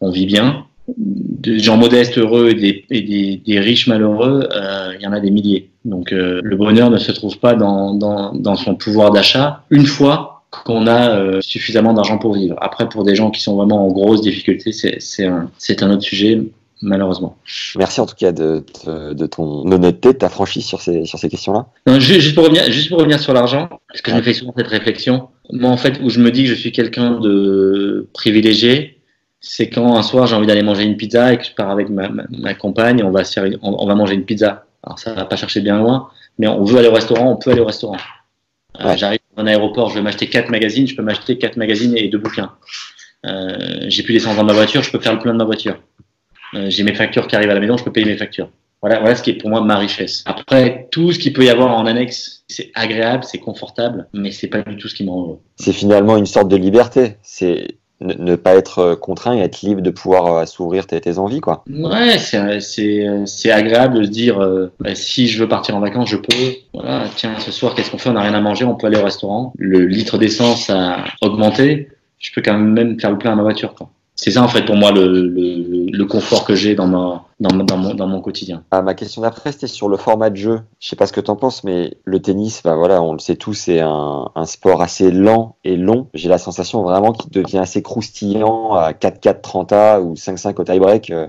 on vit bien, des gens modestes heureux et des, et des, des riches malheureux, euh, il y en a des milliers. Donc euh, le bonheur ne se trouve pas dans, dans, dans son pouvoir d'achat une fois qu'on a euh, suffisamment d'argent pour vivre. Après, pour des gens qui sont vraiment en grosse difficulté, c'est un, un autre sujet, malheureusement. Merci en tout cas de, de, de ton honnêteté, de ta franchise sur ces, sur ces questions-là. Juste pour revenir, juste pour revenir sur l'argent, parce que je me fais souvent cette réflexion. Moi, en fait, où je me dis que je suis quelqu'un de privilégié, c'est quand un soir j'ai envie d'aller manger une pizza et que je pars avec ma, ma, compagne et on va, faire on, va manger une pizza. Alors ça va pas chercher bien loin, mais on veut aller au restaurant, on peut aller au restaurant. Euh, J'arrive dans un aéroport, je vais m'acheter quatre magazines, je peux m'acheter quatre magazines et deux bouquins. Euh, j'ai plus d'essence dans ma voiture, je peux faire le plein de ma voiture. Euh, j'ai mes factures qui arrivent à la maison, je peux payer mes factures. Voilà, voilà ce qui est pour moi ma richesse. Après, tout ce qu'il peut y avoir en annexe, c'est agréable, c'est confortable, mais c'est pas du tout ce qui me rend heureux. C'est finalement une sorte de liberté. C'est ne, pas être euh, contraint et être libre de pouvoir euh, s'ouvrir tes, tes, envies quoi. Ouais, c'est agréable de se dire euh, bah, si je veux partir en vacances, je peux. Voilà, tiens, ce soir qu'est-ce qu'on fait? On n'a rien à manger, on peut aller au restaurant. Le litre d'essence a augmenté, je peux quand même faire le plein à ma voiture quoi c'est ça en fait pour moi le, le, le confort que j'ai dans, ma, dans, dans, mon, dans mon quotidien. Ah, ma question d'après c'était sur le format de jeu. Je sais pas ce que tu en penses, mais le tennis, bah voilà, on le sait tous, c'est un, un, sport assez lent et long. J'ai la sensation vraiment qu'il devient assez croustillant à 4-4 30A ou 5-5 au tie-break euh,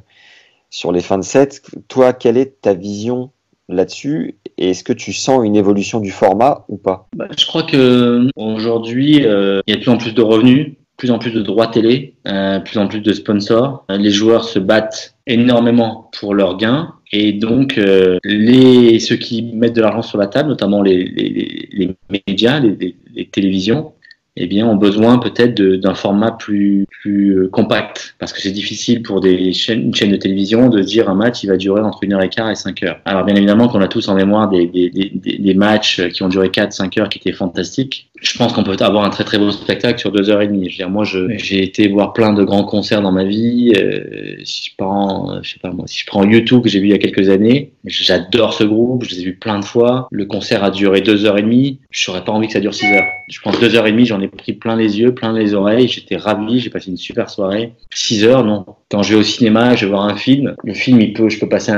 sur les fins de set. Toi, quelle est ta vision là-dessus? Et est-ce que tu sens une évolution du format ou pas? Bah, Je crois que aujourd'hui, euh, il y a de plus en plus de revenus plus en plus de droits télé, euh, plus en plus de sponsors. Euh, les joueurs se battent énormément pour leurs gains et donc euh, les ceux qui mettent de l'argent sur la table, notamment les, les, les médias, les, les, télévisions, eh bien, ont besoin peut-être d'un format plus, plus euh, compact. Parce que c'est difficile pour des chaînes, une chaîne de télévision de dire un match, il va durer entre une heure et quart et cinq heures. Alors, bien évidemment qu'on a tous en mémoire des, des, des, des matchs qui ont duré 4, 5 heures qui étaient fantastiques. Je pense qu'on peut avoir un très très beau spectacle sur deux heures et demie. Je veux dire, moi, j'ai été voir plein de grands concerts dans ma vie. Euh, si je prends, je sais pas moi, si je prends YouTube que j'ai vu il y a quelques années, j'adore ce groupe, je les ai vus plein de fois. Le concert a duré deux heures et demie. Je n'aurais pas envie que ça dure six heures. Je pense deux heures et demie, j'en ai pris plein les yeux, plein les oreilles. J'étais ravi, j'ai passé une super soirée. Six heures, non. Quand je vais au cinéma, je vais voir un film. Le film, il peut, je peux passer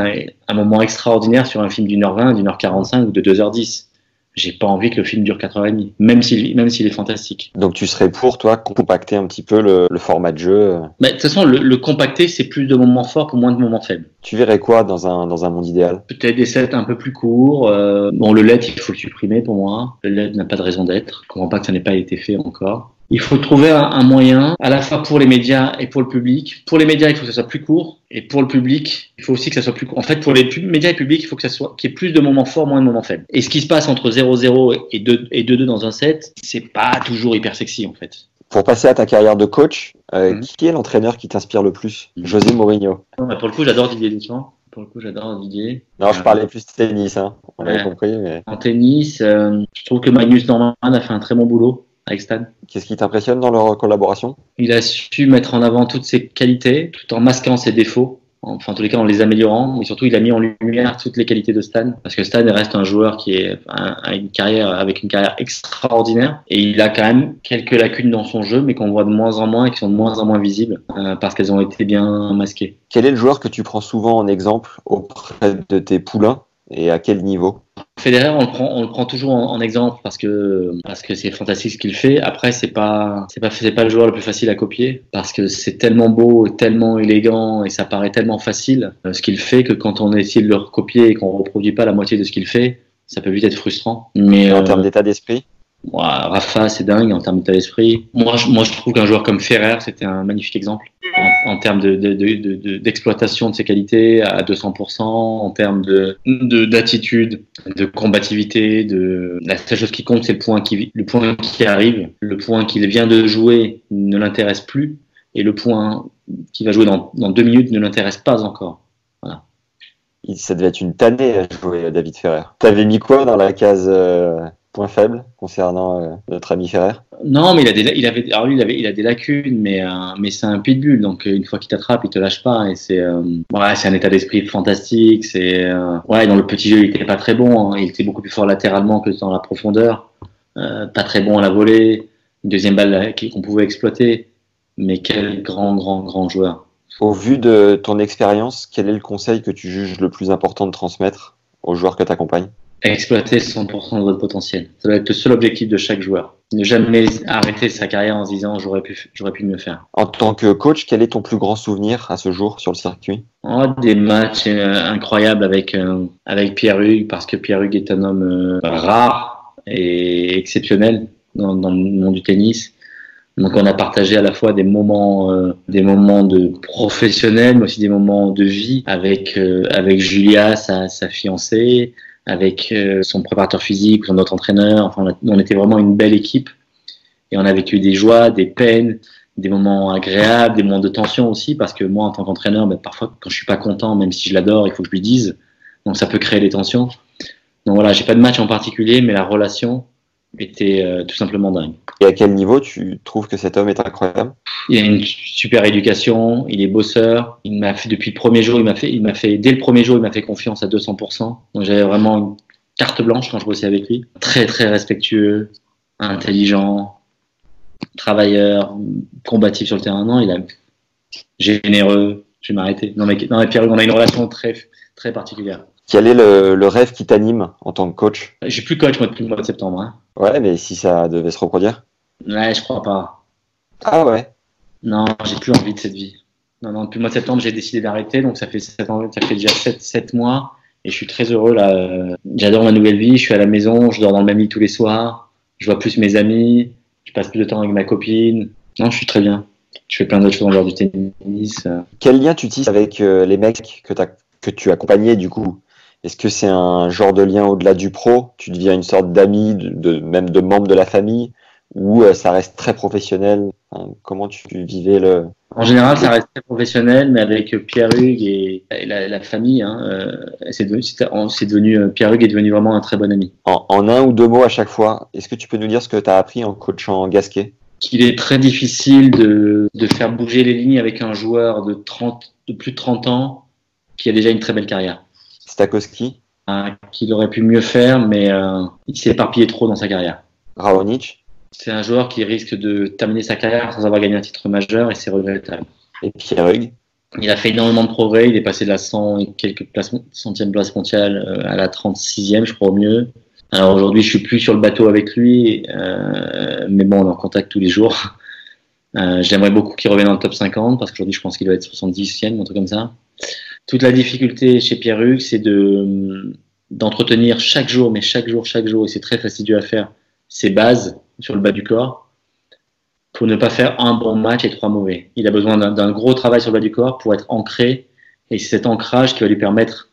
un, moment extraordinaire sur un film d'une heure vingt, d'une heure quarante-cinq ou de deux heures dix j'ai pas envie que le film dure 4h30, même s'il même s'il est fantastique. Donc tu serais pour toi compacter un petit peu le, le format de jeu bah, De toute façon, le, le compacter, c'est plus de moments forts pour moins de moments faibles. Tu verrais quoi dans un, dans un monde idéal? Peut-être des sets un peu plus courts. Euh, bon, le LED, il faut le supprimer pour moi. Le LED n'a pas de raison d'être. Je comprends pas que ça n'ait pas été fait encore. Il faut trouver un, moyen, à la fois pour les médias et pour le public. Pour les médias, il faut que ça soit plus court, et pour le public, il faut aussi que ça soit plus court. En fait, pour les médias et publics, il faut que ça soit qu'il y ait plus de moments forts, moins de moments faibles. Et ce qui se passe entre 0-0 et 2-2 et dans un set, c'est pas toujours hyper sexy en fait. Pour passer à ta carrière de coach, euh, mmh. qui est l'entraîneur qui t'inspire le plus? Mmh. José Mourinho. pour le coup, j'adore Didier Deschamps pour le coup, j'adore Didier. Non, je Euh, parlais plus de tennis, hein. on avait Ouais. compris, mais En tennis, euh, je trouve que Magnus Norman a fait un très bon boulot avec Stan. qu'est-ce qui t'impressionne dans leur collaboration? Il a su mettre en avant toutes ses qualités tout en masquant ses défauts. Enfin, en tous les cas, en les améliorant. Mais surtout, il a mis en lumière toutes les qualités de Stan. Parce que Stan reste un joueur qui est, a une carrière, avec une carrière extraordinaire. Et il a quand même quelques lacunes dans son jeu, mais qu'on voit de moins en moins et qui sont de moins en moins visibles. euh, parce qu'elles ont été bien masquées. Quel est le joueur que tu prends souvent en exemple auprès de tes poulains? Et à quel niveau? Federer, on le prend, on le prend toujours en, en exemple parce que parce que c'est fantastique ce qu'il fait. Après, c'est pas c'est pas c'est pas le joueur le plus facile à copier parce que c'est tellement beau, tellement élégant et ça paraît tellement facile euh, ce qu'il fait que quand on essaie de le recopier et qu'on reproduit pas la moitié de ce qu'il fait, ça peut vite être frustrant. Mais en euh, termes d'état d'esprit? Rafa, c'est dingue en termes d'état d'esprit. Moi, moi, je trouve qu'un joueur comme Ferrer, c'était un magnifique exemple en, termes de, de, de, de- de- d'exploitation de ses qualités à 200%, en termes de, de, d'attitude, de combativité. De... La seule chose qui compte, c'est le point qui, arrive. Le point qu'il vient de jouer ne l'intéresse plus. Et le point qui va jouer dans, deux minutes ne l'intéresse pas encore. Il- Ça devait être une tannée à jouer David Ferrer. T'avais mis quoi dans la case euh, point faible concernant euh, notre ami Ferrer? Non, mais il a des, il avait, alors lui, il avait, il a des lacunes, mais, euh, mais c'est un pitbull, donc euh, une fois qu'il t'attrape, il te lâche pas, et c'est, euh, ouais, c'est un état d'esprit fantastique. C'est, ouais, dans le petit jeu, il était pas très bon, hein, il était beaucoup plus fort latéralement que dans la profondeur, pas très bon à la volée, une deuxième balle qu'on pouvait exploiter, mais quel grand, grand, grand joueur. Au vu de ton expérience, quel est le conseil que tu juges le plus important de transmettre aux joueurs que tu accompagnes Exploiter 100% de votre potentiel. Ça doit être le seul objectif de chaque joueur. Ne jamais arrêter sa carrière en se disant j'aurais pu, j'aurais pu mieux faire. En tant que coach, quel est ton plus grand souvenir à ce jour sur le circuit? Oh, des matchs euh, incroyables avec euh, avec Pierre Hugues parce que Pierre Hugues est un homme euh, rare et exceptionnel dans, dans le monde du tennis. Donc on a partagé à la fois des moments euh, des moments de professionnels mais aussi des moments de vie avec euh, avec Julia sa, sa fiancée avec euh, son préparateur physique son autre entraîneur enfin on était vraiment une belle équipe et on a vécu des joies des peines des moments agréables, des moments de tension aussi, parce que moi, en tant qu'entraîneur, ben, parfois, quand je suis pas content, même si je l'adore, il faut que je lui dise. Donc, ça peut créer des tensions. Donc voilà, j'ai pas de match en particulier, mais la relation était euh, tout simplement dingue. Et à quel niveau tu trouves que cet homme est incroyable? Il a une super éducation, il est bosseur. Il m'a fait depuis le premier jour, il m'a fait, il m'a fait dès le premier jour, il m'a fait confiance à 200%. Donc j'avais vraiment une carte blanche quand je bossais avec lui. Très très respectueux, intelligent, travailleur, combatif sur le terrain. Non, il a généreux. Je vais m'arrêter. Non mais, non mais Pierre, on a une relation très très particulière. Quel est le, le rêve qui t'anime en tant que coach? Je suis plus coach moi depuis le mois de septembre. Hein. Ouais, mais si ça devait se reproduire Ouais, je crois pas. Ah ouais Non, j'ai plus envie de cette vie. Non, non, depuis le mois de septembre, j'ai décidé d'arrêter, donc ça fait, ans- ça fait déjà 7, sept mois, et je suis très heureux là. J'adore ma nouvelle vie, je suis à la maison, je dors dans le même lit tous les soirs, je vois plus mes amis, je passe plus de temps avec ma copine. Non, je suis très bien. Je fais plein d'autres choses en dehors du tennis. euh. Quel lien tu tisses avec euh, les mecs que tu accompagnais du coup? Est-ce que c'est un genre de lien au-delà du pro? Tu deviens une sorte d'ami, de, de- même de membre de la famille? Ou euh, ça reste très professionnel? Comment tu vivais le... En général, ça reste très professionnel, mais avec Pierre Hugues et, et la, la famille, hein, euh, c'est devenu, euh, Pierre Hugues est devenu vraiment un très bon ami. En, en un ou deux mots à chaque fois, est-ce que tu peux nous dire ce que tu as appris en coachant Gasquet? Qu'il est très difficile de, de faire bouger les lignes avec un joueur de 30, de plus de 30 ans qui a déjà une très belle carrière. Stakowski qu'il aurait pu mieux faire, mais euh, il s'est éparpillé trop dans sa carrière. Raonic C'est un joueur qui risque de terminer sa carrière sans avoir gagné un titre majeur et c'est regrettable. et Pierre Hugues Il a fait énormément de progrès, il est passé de la 100 et quelques places, centième place mondiale euh, à la 36e, je crois au mieux. Alors aujourd'hui, je suis plus sur le bateau avec lui, euh, mais bon, on est en contact tous les jours. Euh, J'aimerais beaucoup qu'il revienne dans le top 50 parce qu'aujourd'hui, je pense qu'il doit être 70e, un truc comme ça. Toute la difficulté chez Pierre Hugues, c'est de d'entretenir chaque jour, mais chaque jour, chaque jour, et c'est très fastidieux à faire, ses bases sur le bas du corps pour ne pas faire un bon match et trois mauvais. Il a besoin d'un d'un gros travail sur le bas du corps pour être ancré, et c'est cet ancrage qui va lui permettre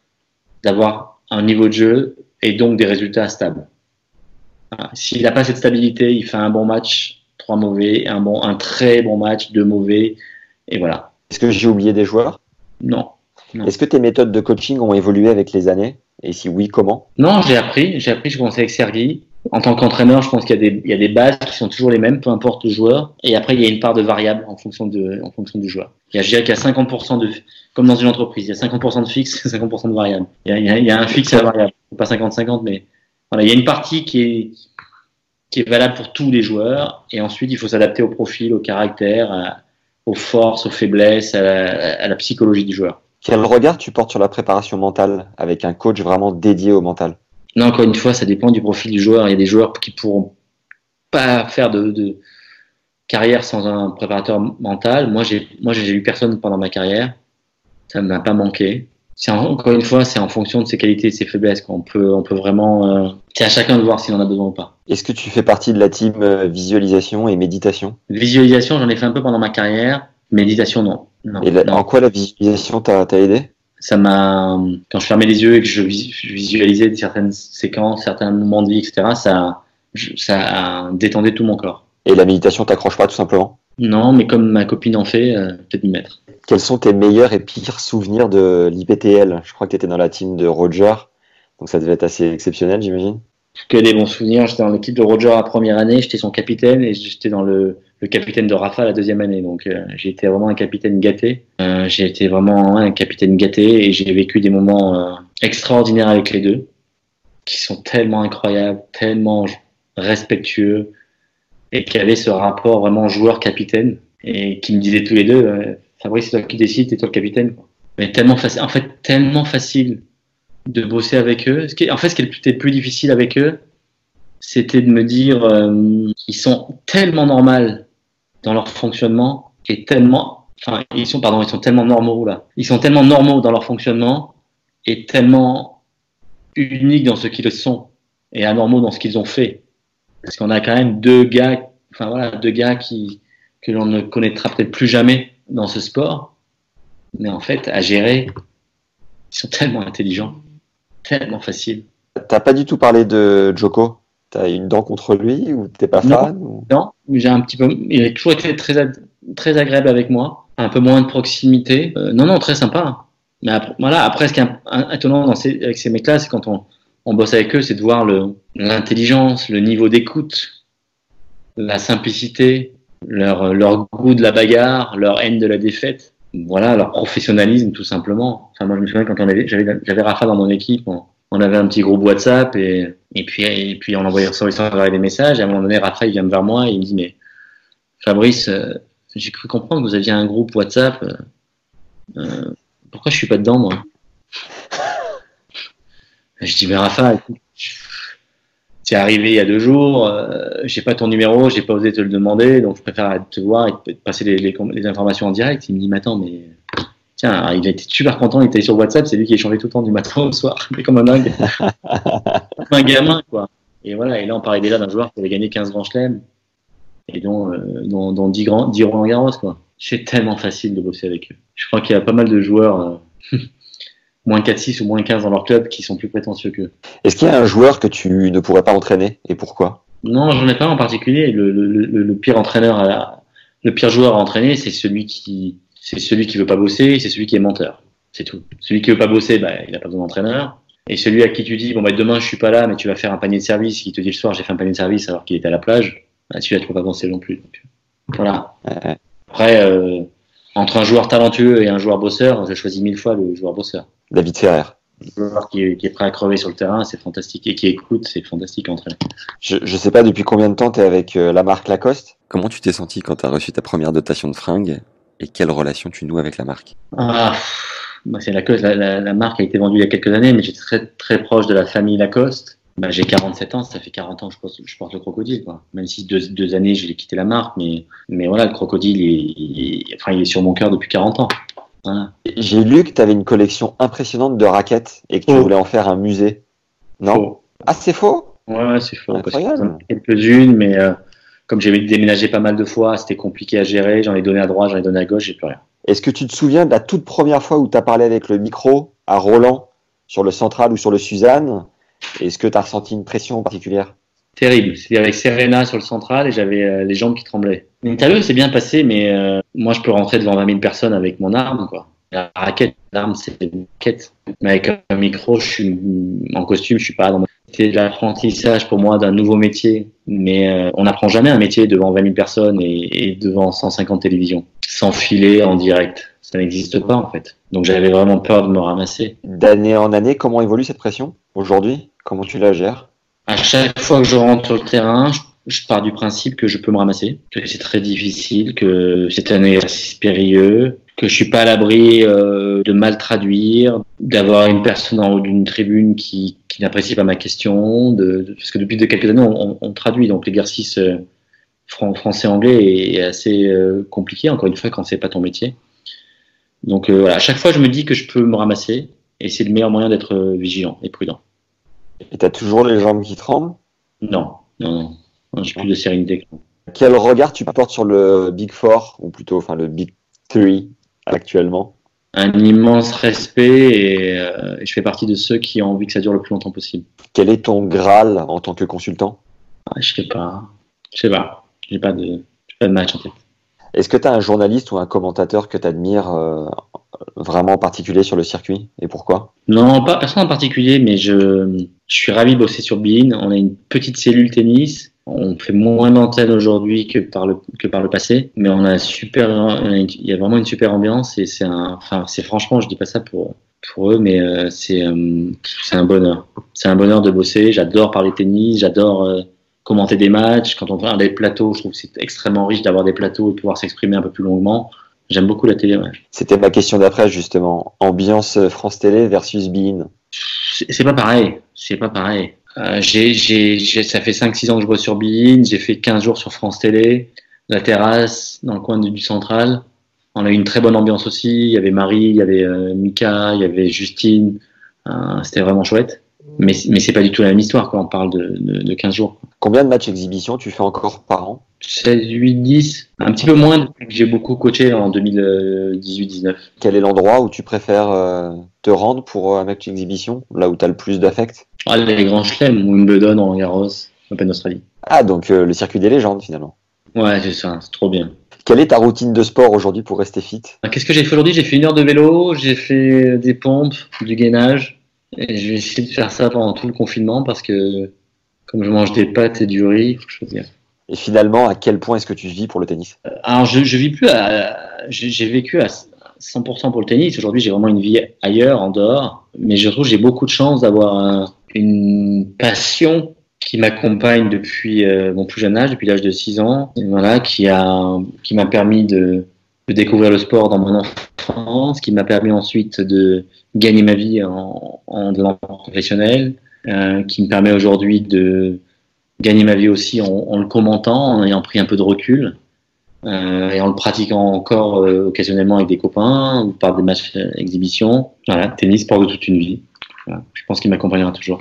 d'avoir un niveau de jeu et donc des résultats stables. Voilà. S'il n'a pas cette stabilité, il fait un bon match, trois mauvais, un bon, un très bon match, deux mauvais, et voilà. Est-ce que j'ai oublié des joueurs? Non. Est-ce que tes méthodes de coaching ont évolué avec les années? Et si oui, comment? Non, j'ai appris. J'ai appris. Je commençais avec Sergi. En tant qu'entraîneur, je pense qu'il y, a des- il y a des bases qui sont toujours les mêmes, peu importe le joueur. Et après, il y a une part de variable en fonction, de, en fonction du joueur. Il y a, je dirais qu'il y a 50% de, comme dans une entreprise, il y a 50% de fixe et 50% de variable. Il y a, il y a- il y a un fixe et un variable. Pas 50-50, mais voilà, il y a une partie qui est, qui est valable pour tous les joueurs. Et ensuite, il faut s'adapter au profil, au caractère, à- aux forces, aux faiblesses, à la, à la psychologie du joueur. Quel regard tu portes sur la préparation mentale avec un coach vraiment dédié au mental? Non, encore une fois, ça dépend du profil du joueur. Il y a des joueurs qui pourront pas faire de, de carrière sans un préparateur mental. Moi, j'ai, moi, j'ai eu personne pendant ma carrière. Ça ne m'a pas manqué. C'est en- encore une fois, c'est en fonction de ses qualités et de ses faiblesses qu'on peut, on peut vraiment. euh, c'est à chacun de voir s'il en a besoin ou pas. Est-ce que tu fais partie de la team euh, visualisation et méditation? Visualisation, j'en ai fait un peu pendant ma carrière. Méditation, non. Non, Et la- non. en quoi la visualisation t'a aidé? Ça m'a quand je fermais les yeux et que je vis- je visualisais certaines séquences, certains moments de vie, etc. Ça, ça détendait tout mon corps. Et la méditation t'accroche pas tout simplement? Non, mais comme ma copine en fait, euh, peut-être m'y mettre. Quels sont tes meilleurs et pires souvenirs de l'IPTL Je crois que tu étais dans la team de Roger, donc ça devait être assez exceptionnel, j'imagine. Que des bons souvenirs. J'étais dans l'équipe de Roger la première année, j'étais son capitaine et j'étais dans le, le capitaine de Rafa la deuxième année. Donc euh, j'ai été vraiment un capitaine gâté. Euh, j'ai été vraiment un capitaine gâté et j'ai vécu des moments euh, extraordinaires avec les deux, qui sont tellement incroyables, tellement respectueux et qui avaient ce rapport vraiment joueur-capitaine et qui me disaient tous les deux, Fabrice, c'est toi qui décides, c'est toi le capitaine. Mais tellement facile, en fait, tellement facile de bosser avec eux. Ce qui en fait, ce qui était le plus difficile avec eux, c'était de me dire, ils sont tellement normaux dans leur fonctionnement et tellement, enfin, ils sont, pardon, ils sont tellement normaux là. Ils sont tellement normaux dans leur fonctionnement et tellement uniques dans ce qu'ils sont et anormaux dans ce qu'ils ont fait. Parce qu'on a quand même deux gars, enfin voilà, deux gars qui que l'on ne connaîtra peut-être plus jamais dans ce sport, mais en fait, à gérer, ils sont tellement intelligents, tellement faciles. T'as pas du tout parlé de Joko? T'as une dent contre lui ou t'es pas Non. fan ou- Non, j'ai un petit peu. Il a toujours été très, très agréable avec moi, un peu moins de proximité. Euh, non, non, très sympa. Mais après, voilà, après, ce qui est étonnant dans ces, avec ces mecs-là, c'est quand on, on bosse avec eux, c'est de voir l'intelligence, le niveau d'écoute, la simplicité, leur, leur goût de la bagarre, leur haine de la défaite. Voilà, leur professionnalisme, tout simplement. Enfin, moi, je me souviens quand on avait, j'avais, j'avais Rafa dans mon équipe, on, on avait un petit groupe WhatsApp et, et puis, et on envoyait sur des messages. À un moment donné, Rafa, il vient vers moi et il me dit, mais Fabrice, euh, j'ai cru comprendre que vous aviez un groupe WhatsApp. euh, euh, pourquoi je suis pas dedans, moi? Je dis, mais écoute, c'est arrivé il y a deux jours, euh, j'ai pas ton numéro, j'ai pas osé te le demander, donc je préfère te voir et te passer les, les informations en direct. Il me dit, mais attends, mais tiens, il a été super content, il était sur WhatsApp, c'est lui qui échangeait tout le temps du matin au soir, comme un dingue, comme un gamin, quoi. Et voilà, et là on parlait déjà d'un joueur qui avait gagné 15 grands chelems et dont, euh, dont, dont 10 grands, 10 Roland Garros, quoi. C'est tellement facile de bosser avec eux. Je crois qu'il y a pas mal de joueurs, euh, moins 4-6 ou moins 15 dans leur club, qui sont plus prétentieux qu'eux. Est-ce qu'il y a un joueur que tu ne pourrais pas entraîner et pourquoi? Non, j'en ai pas en particulier. Le, le, le, le pire entraîneur, à, le pire joueur à entraîner, c'est celui qui, c'est celui qui veut pas bosser, c'est celui qui est menteur. C'est tout. Celui qui veut pas bosser, bah, il a pas besoin d'entraîneur. Et celui à qui tu dis, bon, bah, demain, je suis pas là, mais tu vas faire un panier de service, qui te dit le soir, j'ai fait un panier de service alors qu'il était à la plage, bah, celui-là, tu peux pas penser non plus. Donc, voilà. Après, euh, entre un joueur talentueux et un joueur bosseur, j'ai choisi mille fois le joueur bosseur. David Ferrer. Un joueur qui est, qui est prêt à crever sur le terrain, c'est fantastique. Et qui écoute, c'est fantastique à entraîner. Je, je sais pas depuis combien de temps tu es avec euh, la marque Lacoste. Comment tu t'es senti quand tu as reçu ta première dotation de fringues? Et quelle relation tu noues avec la marque? Ah, bah c'est Lacoste. La, la, la, marque a été vendue il y a quelques années, mais j'étais très, très proche de la famille Lacoste. Bah, j'ai 47 ans, ça fait 40 ans que je porte, je porte le crocodile. Quoi. Même si deux, deux années, j'ai quitté la marque, mais, mais voilà, le crocodile, il, il, enfin, il est sur mon cœur depuis 40 ans. Voilà. J'ai lu que tu avais une collection impressionnante de raquettes et que tu Oh. voulais en faire un musée. Non? Faux. Ah, c'est faux? Ouais, c'est faux. Incroyable. Quelques-unes, mais euh, comme j'ai déménagé pas mal de fois, c'était compliqué à gérer. J'en ai donné à droite, j'en ai donné à gauche, j'ai plus rien. Est-ce que tu te souviens de la toute première fois où tu as parlé avec le micro à Roland sur le central ou sur le Suzanne? Est-ce que tu as ressenti une pression particulière? Terrible. C'était avec Serena sur le central et j'avais euh, les jambes qui tremblaient. L'interview s'est bien passé, mais euh, moi je peux rentrer devant 20 000 personnes avec mon arme, quoi. La raquette, l'arme, c'est une raquette. Mais avec un micro, je suis en costume, je suis pas dans C'était l'apprentissage pour moi d'un nouveau métier. Mais euh, on n'apprend jamais un métier devant 20 000 personnes et, et devant 150 télévisions. Sans filer en direct. Ça n'existe pas, en fait. Donc j'avais vraiment peur de me ramasser. D'année en année, comment évolue cette pression aujourd'hui? Comment tu la gères? À chaque fois que je rentre sur le terrain, je je pars du principe que je peux me ramasser, que c'est très difficile, que c'est un exercice périlleux, que je suis pas à l'abri euh, de mal traduire, d'avoir une personne en haut d'une tribune qui, qui n'apprécie pas ma question, de, parce que depuis de quelques années on, on traduit, donc l'exercice euh, français-anglais est assez euh, compliqué, encore une fois quand c'est pas ton métier. Donc voilà, à chaque fois je me dis que je peux me ramasser et c'est le meilleur moyen d'être vigilant et prudent. Et tu as toujours les jambes qui tremblent? Non, non, non. J'ai plus de sérénité. Quel regard tu portes sur le Big Four, ou plutôt enfin, le Big Three? Actuellement Un immense respect et, euh, je fais partie de ceux qui ont envie que ça dure le plus longtemps possible. Quel est ton Graal en tant que consultant? Ah, Je sais pas. Je sais pas. J'ai pas de, pas de match en fait. Est-ce que tu as un journaliste ou un commentateur que tu admires euh, vraiment en particulier sur le circuit? Et pourquoi? Non, pas personne en particulier, mais je, je suis ravi de bosser sur Bean. On a une petite cellule tennis on fait moins d'antennes aujourd'hui que par le que par le passé, mais on a super, il y a vraiment une super ambiance et c'est un, enfin c'est franchement, je dis pas ça pour pour eux, mais euh, c'est euh, c'est un bonheur. C'est un bonheur de bosser. J'adore parler tennis, j'adore euh, commenter des matchs. Quand on parle des plateaux, je trouve que c'est extrêmement riche d'avoir des plateaux et pouvoir s'exprimer un peu plus longuement. J'aime beaucoup la télé. C'était ma question d'après justement. Ambiance France Télé versus Bein. C'est pas pareil. C'est pas pareil. Euh, j'ai, j'ai, ça fait 5-6 ans que je bosse sur Bein, j'ai fait 15 jours sur France Télé, la terrasse dans le coin du, central. On a eu une très bonne ambiance aussi. Il y avait Marie, il y avait euh, Mika, il y avait Justine. Euh, c'était vraiment chouette. Mais, mais c'est pas du tout la même histoire quand on parle de, de, de 15 jours. Combien de matchs exhibition tu fais encore par an? 16, 8, 10. Un petit peu moins depuis que j'ai beaucoup coaché en 2018-19. Quel est l'endroit où tu préfères te rendre pour un match exhibition Là où tu as le plus d'affect? Ah, Les grands chelems, Wimbledon, Roland Garros, Open Australie. Ah, donc euh, le circuit des légendes finalement. Ouais, c'est ça, c'est trop bien. Quelle est ta routine de sport aujourd'hui pour rester fit? Ah, Qu'est-ce que j'ai fait aujourd'hui? J'ai fait une heure de vélo, j'ai fait des pompes, du gainage. Et je vais essayer de faire ça pendant tout le confinement parce que comme je mange des pâtes et du riz, faut que je et finalement, à quel point est-ce que tu vis pour le tennis? Euh, Alors, je, je vis plus à. J'ai vécu à 100% pour le tennis. Aujourd'hui, j'ai vraiment une vie ailleurs, en dehors. Mais je trouve que j'ai beaucoup de chance d'avoir une passion qui m'accompagne depuis euh, mon plus jeune âge, depuis l'âge de 6 ans, voilà, qui a qui m'a permis de, de, découvrir le sport dans mon enfance, qui m'a permis ensuite de gagner ma vie en, en devenant professionnel, euh, qui me permet aujourd'hui de gagner ma vie aussi en, le commentant, en ayant pris un peu de recul euh, et en le pratiquant encore euh, occasionnellement avec des copains ou par des matchs d'exhibition. Voilà, tennis pour de toute une vie. Je pense qu'il m'accompagnera toujours.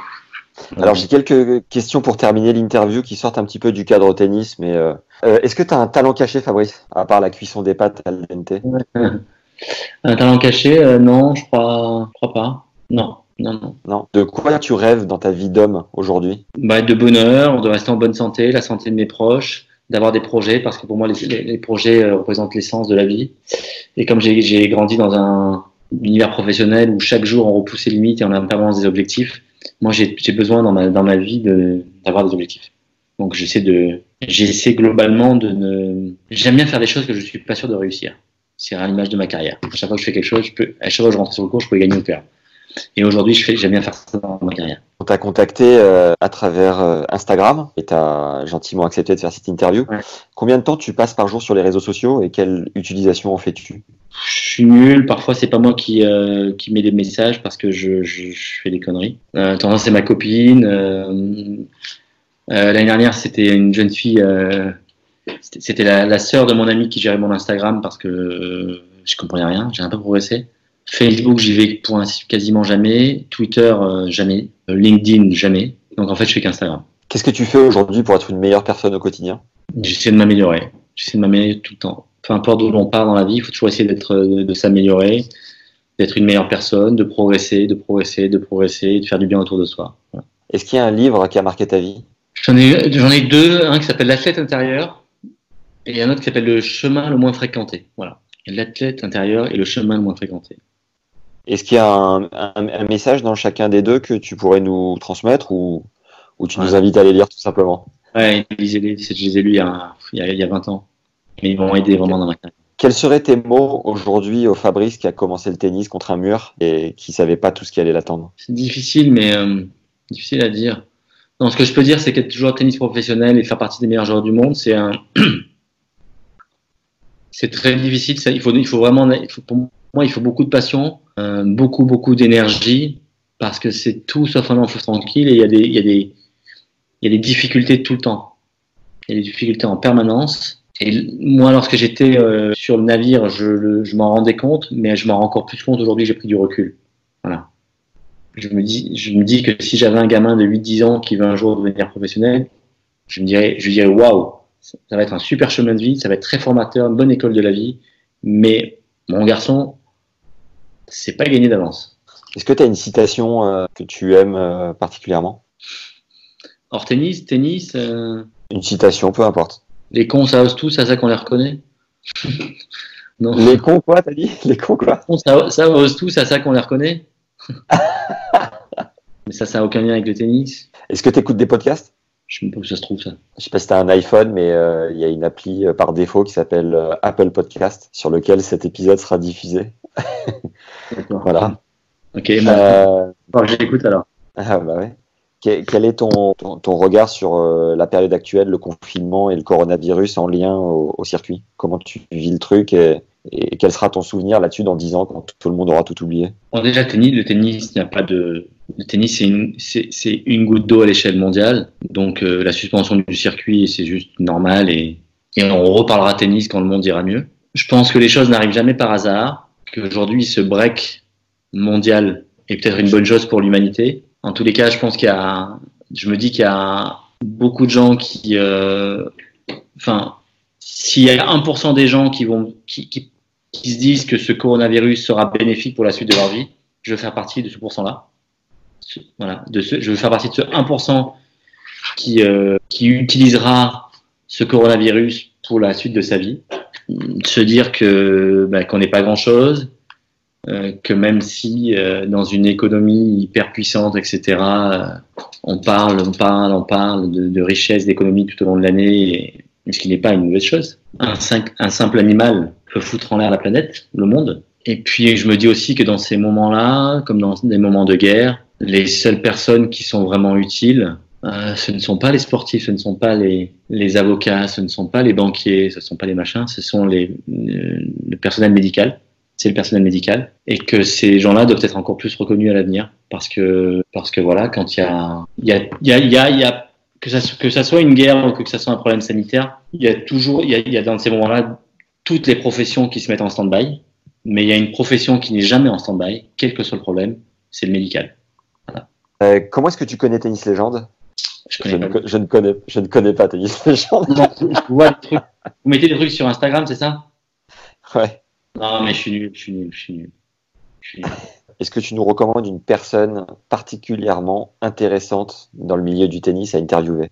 Alors j'ai quelques questions pour terminer l'interview qui sortent un petit peu du cadre tennis, mais euh, est-ce que tu as un talent caché, Fabrice, à part la cuisson des pâtes à l'NT Un talent caché, non, je crois, je crois pas. Non. Non, non. De quoi tu rêves dans ta vie d'homme aujourd'hui? Bah, De bonheur, de rester en bonne santé, la santé de mes proches, d'avoir des projets, parce que pour moi, les, les, projets euh, représentent l'essence de la vie. Et comme j'ai grandi dans un univers professionnel où chaque jour on repousse les limites et on a en permanence des objectifs, moi j'ai besoin dans ma, dans ma vie d'avoir des objectifs. Donc j'essaie de, j'essaie globalement de ne, j'aime bien faire des choses que je suis pas sûr de réussir. C'est à l'image de ma carrière. Chaque fois que je fais quelque chose, je à chaque fois que je rentre sur le cours, je peux gagner ou perdre. Et aujourd'hui, je fais, j'aime bien faire ça dans ma carrière. On t'a contacté euh, à travers euh, Instagram et tu as gentiment accepté de faire cette interview. Combien de temps tu passes par jour sur les réseaux sociaux et quelle utilisation en fais-tu? Je suis nul. Parfois, c'est pas moi qui, euh, qui mets des messages parce que je, je, je fais des conneries. Euh, tendance, c'est ma copine. L'année dernière, c'était une jeune fille. c'était la, la sœur de mon ami qui gérait mon Instagram parce que je comprenais rien. J'ai un peu progressé. Facebook, j'y vais pour quasiment jamais. Twitter, euh, jamais. Euh, LinkedIn, jamais. Donc en fait, je fais qu'Instagram. Qu'est-ce que tu fais aujourd'hui pour être une meilleure personne au quotidien? J'essaie de m'améliorer. J'essaie de m'améliorer tout le temps. Peu importe d'où l'on part dans la vie, il faut toujours essayer d'être, de, s'améliorer, d'être une meilleure personne, de progresser, de progresser, de progresser, de faire du bien autour de soi. Est-ce qu'il y a un livre qui a marqué ta vie? J'en ai, j'en ai deux. Un qui s'appelle L'athlète intérieur et un autre qui s'appelle Le chemin le moins fréquenté. Voilà. l'athlète intérieur est le chemin le moins fréquenté. Est-ce qu'il y a un, un- un message dans chacun des deux que tu pourrais nous transmettre ou, ou tu nous invites à les lire tout simplement? Ouais, lisez-les, je les ai lus il y a, il y a, il y a 20 ans. Mais ils m'ont aidé vraiment dans ma carrière. Quels seraient tes mots aujourd'hui au Fabrice qui a commencé le tennis contre un mur et qui savait pas tout ce qui allait l'attendre? C'est difficile, mais euh, difficile à dire. Non, ce que je peux dire, c'est qu'être joueur de tennis professionnel et faire partie des meilleurs joueurs du monde, c'est un, c'est très difficile. Ça, il faut, il faut vraiment, il faut, pour moi, il faut beaucoup de passion, euh, beaucoup, beaucoup d'énergie, parce que c'est tout sauf un fleuve tranquille et il y a des, y y a des difficultés tout le temps. Il y a des difficultés en permanence. Et moi, lorsque j'étais euh, sur le navire, je, m'en rendais compte, mais je m'en rends encore plus compte aujourd'hui j'ai pris du recul. Voilà. Je me dis, je me dis que si j'avais un gamin de 8-10 ans qui veut un jour devenir professionnel, je me dirais, je lui dirais, waouh, ça va être un super chemin de vie, ça va être très formateur, une bonne école de la vie, mais mon garçon, c'est pas gagné d'avance. Est-ce que tu as une citation euh, que tu aimes euh, particulièrement? Hors tennis, tennis, euh, Une citation, peu importe. les cons, ça ose tout, c'est à ça qu'on les reconnaît. non. Les cons quoi, t'as dit? Les cons quoi? Cons, ça, ça ose tout, c'est à ça qu'on les reconnaît. mais ça, ça n'a aucun lien avec le tennis. Est-ce que tu écoutes des podcasts? Je ne sais pas où ça se trouve, ça. Je sais pas si tu as un iPhone, mais il y a une appli par défaut qui s'appelle Apple Podcast sur lequel cet épisode sera diffusé. Voilà. Ok, moi, Euh, bon, j'écoute alors. Ah bah ouais. Quel, est ton, ton, ton regard sur euh, la période actuelle, le confinement et le coronavirus en lien au, au circuit? Comment tu vis le truc et, et quel sera ton souvenir là-dessus dans 10 ans quand tout le monde aura tout oublié? Bon, déjà, le tennis, le tennis n'a pas de. Le tennis, c'est une, c'est, c'est une goutte d'eau à l'échelle mondiale. Donc, euh, la suspension du circuit, c'est juste normal et, et on reparlera tennis quand le monde ira mieux. Je pense que les choses n'arrivent jamais par hasard, qu'aujourd'hui, ce break mondial est peut-être une bonne chose pour l'humanité. En tous les cas, je pense qu'il y a. Je me dis qu'il y a beaucoup de gens qui. euh, Enfin, s'il y a 1% des gens qui vont. Qui, qui, qui se disent que ce coronavirus sera bénéfique pour la suite de leur vie, je veux faire partie de ce pourcent-là. Ce- Voilà, de ce, je veux faire partie de ce 1% qui, euh, qui utilisera ce coronavirus pour la suite de sa vie. Se dire que bah, qu'on n'est pas grand-chose, euh, que même si euh, dans une économie hyper puissante, etc., euh, on parle, on parle, on parle de, de richesse d'économie tout au long de l'année, ce qui n'est pas une mauvaise chose. Un simple animal peut foutre en l'air la planète, le monde. Et puis je me dis aussi que dans ces moments-là, comme dans des moments de guerre, les seules personnes qui sont vraiment utiles, euh, ce ne sont pas les sportifs, ce ne sont pas les, avocats, ce ne sont pas les banquiers, ce ne sont pas les machins, ce sont les, le, personnel médical. C'est le personnel médical et que ces gens-là doivent être encore plus reconnus à l'avenir parce que parce que voilà quand il y a y a y a, y a, que ça que ça soit une guerre ou que ça soit un problème sanitaire, il y a toujours il y a, il y a dans ces moments-là toutes les professions qui se mettent en stand-by, mais il y a une profession qui n'est jamais en stand-by, quel que soit le problème, c'est le médical. Euh, Comment est-ce que tu connais Tennis Légende Je ne, je, connais, je ne connais pas Tennis Légende. Non, je vois des trucs. Vous mettez des trucs sur Instagram, c'est ça Ouais. Non, mais je suis nul, je suis nul, je suis nul. Est-ce que tu nous recommandes une personne particulièrement intéressante dans le milieu du tennis à interviewer?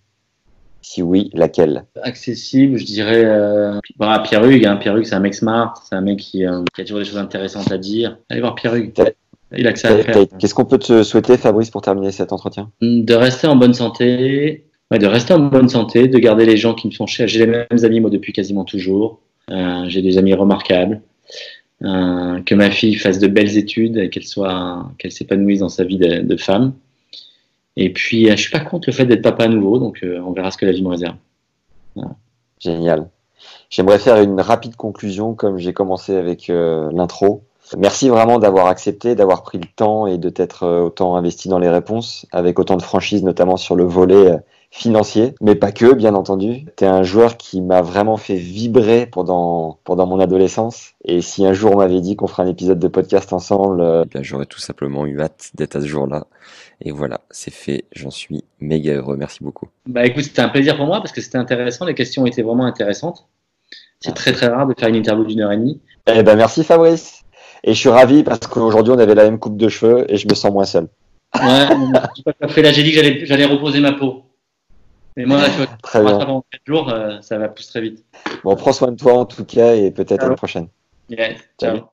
Si oui, laquelle? Accessible, je dirais. Euh... Bah, Pierre Hugues, hein. Pierre Hugues, c'est un mec smart, c'est un mec qui, euh, qui a toujours des choses intéressantes à dire. Allez voir Pierre Hugues. Il a que ça à faire. Qu'est-ce qu'on peut te souhaiter, Fabrice, pour terminer cet entretien De rester en bonne santé, ouais, de rester en bonne santé, de garder les gens qui me sont chers. J'ai les mêmes amis moi depuis quasiment toujours. Euh, j'ai des amis remarquables. Euh, que ma fille fasse de belles études, et qu'elle soit, qu'elle s'épanouisse dans sa vie de, de femme. Et puis, euh, je suis pas contre le fait d'être papa à nouveau, donc euh, on verra ce que la vie me réserve. Génial. J'aimerais faire une rapide conclusion, comme j'ai commencé avec euh, l'intro. Merci vraiment d'avoir accepté, d'avoir pris le temps et de t'être euh, autant investi dans les réponses, avec autant de franchise, notamment sur le volet euh, financier, mais pas que, bien entendu. Tu es un joueur qui m'a vraiment fait vibrer pendant, pendant mon adolescence. Et si un jour on m'avait dit qu'on ferait un épisode de podcast ensemble, euh, Eh bien, j'aurais tout simplement eu hâte d'être à ce jour-là. Et voilà, c'est fait. J'en suis méga heureux. Merci beaucoup. Bah écoute, c'était un plaisir pour moi parce que c'était intéressant, les questions étaient vraiment intéressantes. C'est très très rare de faire une interview d'une heure et demie. eh ben merci Fabrice. Et je suis ravi parce qu'aujourd'hui on avait la même coupe de cheveux et je me sens moins seul. Ouais, tout à fait là, j'ai dit que j'allais, j'allais reposer ma peau. Mais moi, là, tu vois, Très bien. pendant 4 jours, euh, ça va pousser très vite. Bon, prends soin de toi en tout cas et peut-être à Ciao. la prochaine. Yeah, ciao.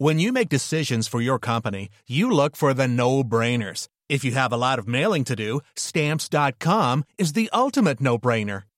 When you make decisions for your company, you look for the no-brainers. If you have a lot of mailing to do, stamps.com is the ultimate no-brainer.